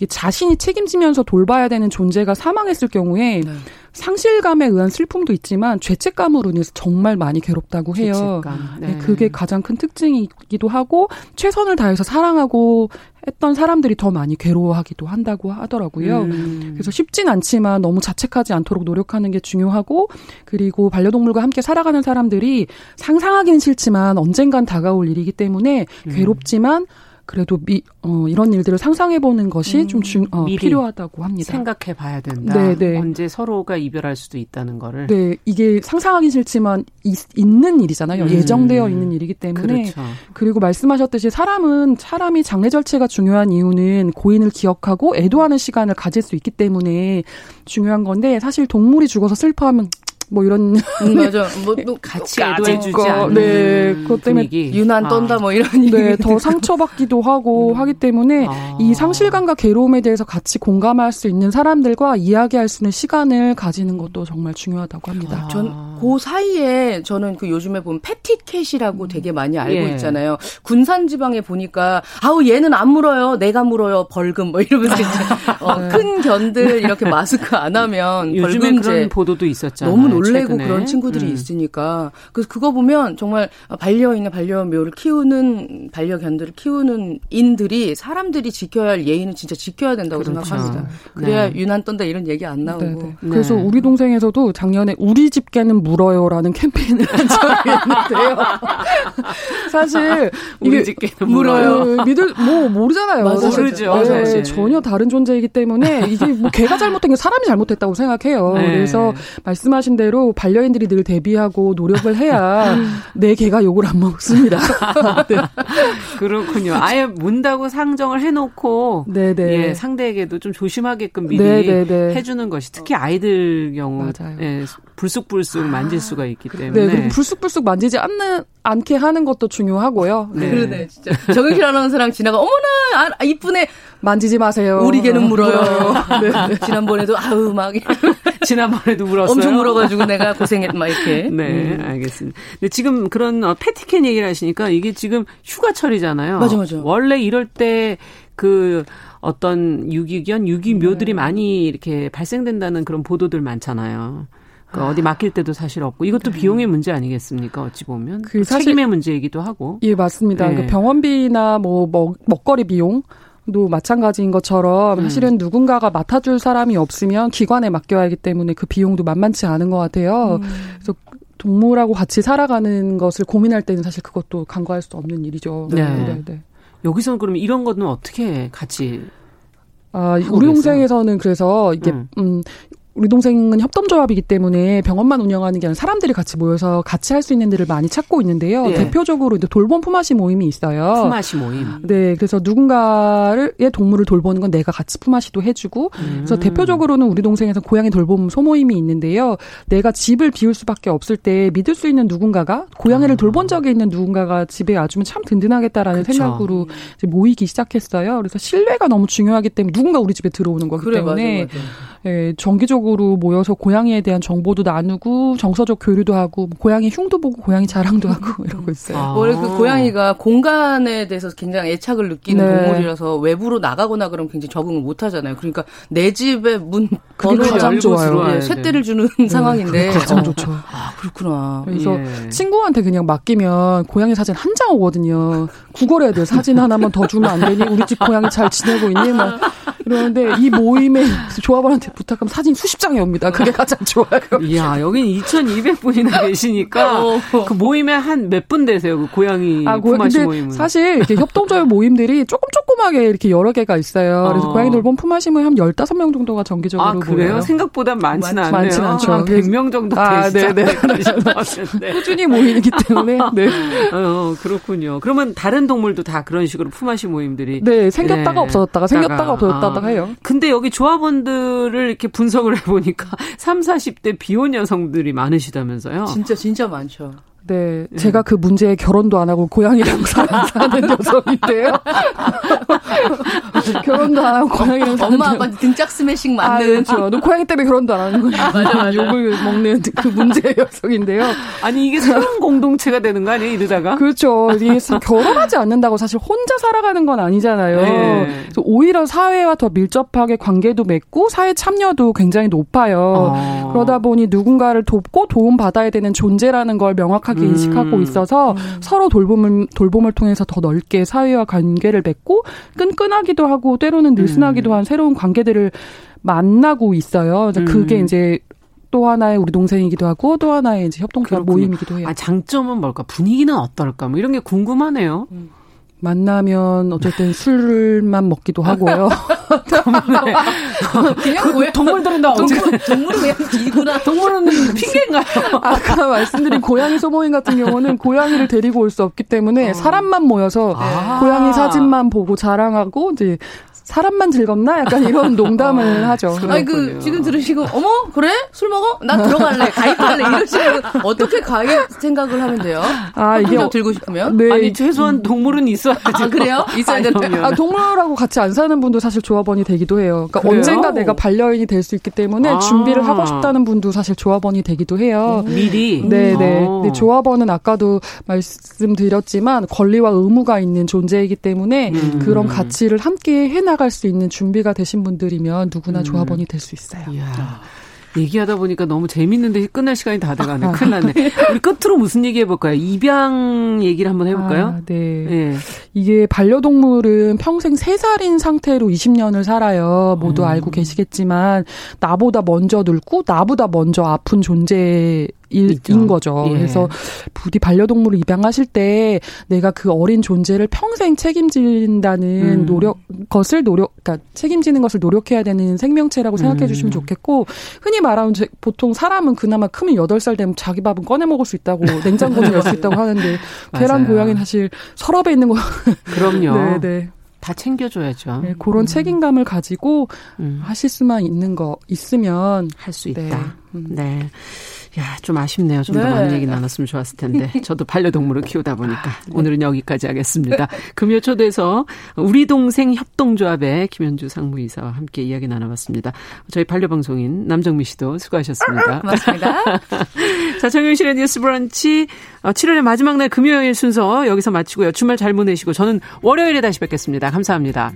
자신이 책임지면서 돌봐야 되는 존재가 사망했을 경우에 네. 상실감에 의한 슬픔도 있지만 죄책감으로 인해서 정말 많이 괴롭다고 해요. 네. 네. 그게 가장 큰 특징이기도 하고 최선을 다해서 사랑하고 했던 사람들이 더 많이 괴로워하기도 한다고 하더라고요. 음. 그래서 쉽진 않지만 너무 자책하지 않도록 노력하는 게 중요하고 그리고 반려동물과 함께 살아가는 사람들이 상상하기는 싫지만 언젠간 다가올 일이기 때문에 음. 괴롭지만 그래도 미, 어, 이런 일들을 상상해 보는 것이 음, 좀 중, 어, 필요하다고 합니다. 생각해 봐야 된다. 네, 네. 언제 서로가 이별할 수도 있다는 거를. 네, 이게 상상하기 싫지만 있, 있는 일이잖아요. 음. 예정되어 있는 일이기 때문에. 그렇죠. 그리고 말씀하셨듯이 사람은 사람이 장례 절차가 중요한 이유는 고인을 기억하고 애도하는 시간을 가질 수 있기 때문에 중요한 건데 사실 동물이 죽어서 슬퍼하면 뭐 이런 음, 맞아 뭐또 [laughs] 같이 애도해주지 않는 네 그것 때문에 분위기. 유난 떤다 아. 뭐 이런 네더 상처받기도 하고 음. 하기 때문에 아. 이 상실감과 괴로움에 대해서 같이 공감할 수 있는 사람들과 이야기할 수 있는 시간을 가지는 것도 정말 중요하다고 합니다. 아. 전그 사이에 저는 그 요즘에 보면 패티캣이라고 음. 되게 많이 알고 예. 있잖아요. 군산 지방에 보니까 아우 얘는 안 물어요, 내가 물어요, 벌금 뭐 이러면서 [laughs] 어, 네. 큰 견들 이렇게 마스크 안 하면 요즘에 그런 보도도 있었잖아요. 너무 놀래고 최근에. 그런 친구들이 음. 있으니까 그래서 그거 보면 정말 반려인의 반려묘를 키우는 반려견들을 키우는 인들이 사람들이 지켜야 할 예의는 진짜 지켜야 된다고 그렇죠. 생각합니다. 그래야 네. 유난 떤다 이런 얘기 안 나오고. 네, 네. 그래서 우리 동생에서도 작년에 우리 집개는 물어요라는 [laughs] 캠페인을 한 적이 있는데요. [laughs] 사실 우리 집개는 물어요. 네, 믿을 뭐 모르잖아요. 맞아, 모르죠. 네, 전혀 다른 존재이기 때문에 이게 뭐 개가 잘못된 게 사람이 잘못했다고 생각해요. 네. 그래서 말씀하신 대로 반려인들이 늘 대비하고 노력을 해야 [laughs] 내 개가 욕을 안 먹습니다. [laughs] 네. 그렇군요. 아예 문다고 상정을 해놓고 네네. 네. 예, 상대에게도 좀 조심하게끔 미리 네네네. 네, 해주는 것이 특히 아이들 경우 예, 불쑥불쑥 만질 수가 있기 때문에 네, 그리고 불쑥불쑥 만지지 않는 않게 하는 것도 중요하고요. 네. 그러네, 진짜. 정영실 아나운서랑 지나가, 어머나, 아, 이쁘네. 만지지 마세요. 우리 개는 물어요. [laughs] 네. 네. 지난번에도, 아우, 막. [laughs] 지난번에도 물었어요. 엄청 물어가지고 내가 고생했, 막 이렇게. 네, 음. 알겠습니다. 근데 지금 그런 어, 패티캔 얘기를 하시니까 이게 지금 휴가철이잖아요. 맞아, 맞아. 원래 이럴 때 그, 어떤 유기견, 유기묘들이 네. 많이 이렇게 발생된다는 그런 보도들 많잖아요. 그러니까 어디 맡길 때도 사실 없고 이것도 네. 비용의 문제 아니겠습니까? 어찌 보면 그 사실, 책임의 문제이기도 하고. 예, 맞습니다. 네. 그 병원비나 뭐 먹, 먹거리 비용 도 마찬가지인 것처럼 음. 사실은 누군가가 맡아줄 사람이 없으면 기관에 맡겨야 하기 때문에 그 비용도 만만치 않은 것 같아요. 음. 그래서 동물하고 같이 살아가는 것을 고민할 때는 사실 그것도 간과할 수 없는 일이죠. 네. 네, 네. 여기서는 그럼 이런 거는 어떻게 같이 아, 우리 동생에서는 그래서 이게 음, 음 우리 동생은 협동조합이기 때문에 병원만 운영하는 게 아니라 사람들이 같이 모여서 같이 할 수 있는 데를 많이 찾고 있는데요. 네. 대표적으로 이제 돌봄 품앗이 모임이 있어요. 품앗이 모임. 네, 그래서 누군가의 동물을 돌보는 건 내가 같이 품앗이도 해주고, 음. 그래서 대표적으로는 우리 동생에서 고양이 돌봄 소모임이 있는데요. 내가 집을 비울 수밖에 없을 때 믿을 수 있는 누군가가 고양이를 음. 돌본 적이 있는 누군가가 집에 와주면 참 든든하겠다라는 그쵸. 생각으로 모이기 시작했어요. 그래서 신뢰가 너무 중요하기 때문에 누군가 우리 집에 들어오는 거기 그래, 때문에. 맞아, 맞아. 예, 정기적으로 모여서 고양이에 대한 정보도 나누고 정서적 교류도 하고 뭐 고양이 흉도 보고 고양이 자랑도 하고 [laughs] 이러고 있어요. 아. 원래 그 고양이가 공간에 대해서 굉장히 애착을 느끼는 네. 동물이라서 외부로 나가거나 그러면 굉장히 적응을 못 하잖아요. 그러니까 내 집에 문 번호 가장 좋아요. 예, 쇳대를 주는 네. 상황인데 가장 어. 좋죠. 아, 그렇구나. 그래서 예. 친구한테 그냥 맡기면 고양이 사진 한 장 오거든요. 구걸해야 돼요. 사진 하나만 더 주면 안 되니? 우리 집 고양이 잘 지내고 있니? 막 그러는데 이 모임에 [laughs] 조합원한테 부탁하면 사진 수십 장이 옵니다. 그게 가장 좋아요. 이야, 여긴 2,200분이나 [laughs] 계시니까 어. 그 모임에 한 몇 분 되세요? 그 고양이 아, 품앗이 모임은. 사실 이렇게 협동조합 모임들이 조금 조그맣게 이렇게 여러 개가 있어요. 그래서 어. 고양이 돌봄 품앗이 모임 한 15명 정도가 정기적으로 아, 그래요? 모여요. 생각보다 많지는 않네요. 많지는 않죠. 한 100명 정도 아, 되시죠. 네, 네. 꾸준히 모이기 때문에. [laughs] 네. 어, 그렇군요. 그러면 다른 동물도 다 그런 식으로 품앗이 모임들이 네, 생겼다가 네. 없어졌다가 생겼다가 없어졌다가 아. 해요. 근데 여기 조합원들을 이렇게 분석을 해보니까 [laughs] 3, 40대 비혼 여성들이 많으시다면서요? 진짜, 진짜 많죠. 네, 네, 제가 그 문제에 결혼도 안 하고 고양이랑 [laughs] 사는 여성인데요. [laughs] 결혼도 안 하고 고양이랑 사는 엄마 아빠한테 등짝 스매싱 맞는. 아, 그렇죠. 너 고양이 때문에 결혼도 안 하는 거예요. 맞아, 맞아. [laughs] 욕을 먹는 그 문제의 여성인데요. 아니 이게 새로운 공동체가 되는 거 아니에요 이러다가? 그렇죠. 이게 결혼하지 않는다고 사실 혼자 살아가는 건 아니잖아요. 네. 그래서 오히려 사회와 더 밀접하게 관계도 맺고 사회 참여도 굉장히 높아요. 아. 그러다 보니 누군가를 돕고 도움 받아야 되는 존재라는 걸 명확하게 명확하게 음. 인식하고 있어서 음. 서로 돌봄을 돌봄을 통해서 더 넓게 사회와 관계를 맺고 끈끈하기도 하고 때로는 느슨하기도 음. 한 새로운 관계들을 만나고 있어요. 그게 음. 이제 또 하나의 우리 동생이기도 하고 또 하나의 이제 협동조합 모임이기도 해요. 아, 장점은 뭘까? 분위기는 어떨까? 뭐 이런 게 궁금하네요. 음. 만나면 어쨌든 술만 먹기도 하고요. [laughs] [laughs] 그냥 왜 동물들은 다 동물, 동물은 그냥 이구나. 동물은 핑계인가요? [laughs] 아까 말씀드린 고양이 소모임 같은 경우는 고양이를 데리고 올 수 없기 때문에 어. 사람만 모여서 아. 고양이 사진만 보고 자랑하고 이제 사람만 즐겁나? 약간 이런 [laughs] 농담을 하죠. 아니 그 지금 들으시고 어머 그래 술 먹어? 나 들어갈래 가입할래 이러시면 어떻게 가입 생각을 하면 돼요? 아 이게 어, 들고 싶으면 네. 아니 최소한 동물은 있어야죠. 아, 그래요? 있어야 되는. 아 동물하고 같이 안 사는 분도 사실 조합원이 되기도 해요. 그러니까 그래요? 언젠가 내가 반려인이 될 수 있기 때문에 아. 준비를 하고 싶다는 분도 사실 조합원이 되기도 해요. 미리. 네네. 네. 네, 조합원은 아까도 말씀드렸지만 권리와 의무가 있는 존재이기 때문에 음. 그런 가치를 함께 해나 갈 수 있는 준비가 되신 분들이면 누구나 음. 조합원이 될 수 있어요. 이야. 얘기하다 보니까 너무 재밌는데 끝날 시간이 다 돼가네. 큰일 났네. [laughs] 우리 끝으로 무슨 얘기 해볼까요? 입양 얘기를 한번 해볼까요? 아, 네. 네. 이게 반려동물은 평생 3살인 상태로 20년을 살아요. 모두 음. 알고 계시겠지만, 나보다 먼저 늙고, 나보다 먼저 아픈 존재 인 거죠. 예. 그래서 부디 반려동물을 입양하실 때 내가 그 어린 존재를 평생 책임진다는 음. 노력 것을 노력 그러니까 책임지는 것을 노력해야 되는 생명체라고 생각해 주시면 음. 좋겠고 흔히 말하면 보통 사람은 그나마 크면 8살 되면 자기 밥은 꺼내 먹을 수 있다고 [laughs] 냉장고는 열수 있다고 하는데 계란 고양이는 사실 서랍에 있는 거 그럼요. [laughs] 네, 네. 다 챙겨줘야죠. 네, 그런 음. 책임감을 가지고 음. 하실 수만 있는 거 있으면 할 수 있다. 네. 음. 네. 야, 좀 아쉽네요. 좀더 네. 많은 얘기 나눴으면 좋았을 텐데. [laughs] 저도 반려동물을 키우다 보니까. 아, 네. 오늘은 여기까지 하겠습니다. 금요 초대에서 우리 동생 협동조합의 김현주 상무이사와 함께 이야기 나눠봤습니다. 저희 반려방송인 남정미 씨도 수고하셨습니다. [laughs] 고맙습니다. [laughs] 자, 정영실의 뉴스 브런치 7월의 어, 마지막 날 금요일 순서 여기서 마치고요. 주말 잘 보내시고 저는 월요일에 다시 뵙겠습니다. 감사합니다.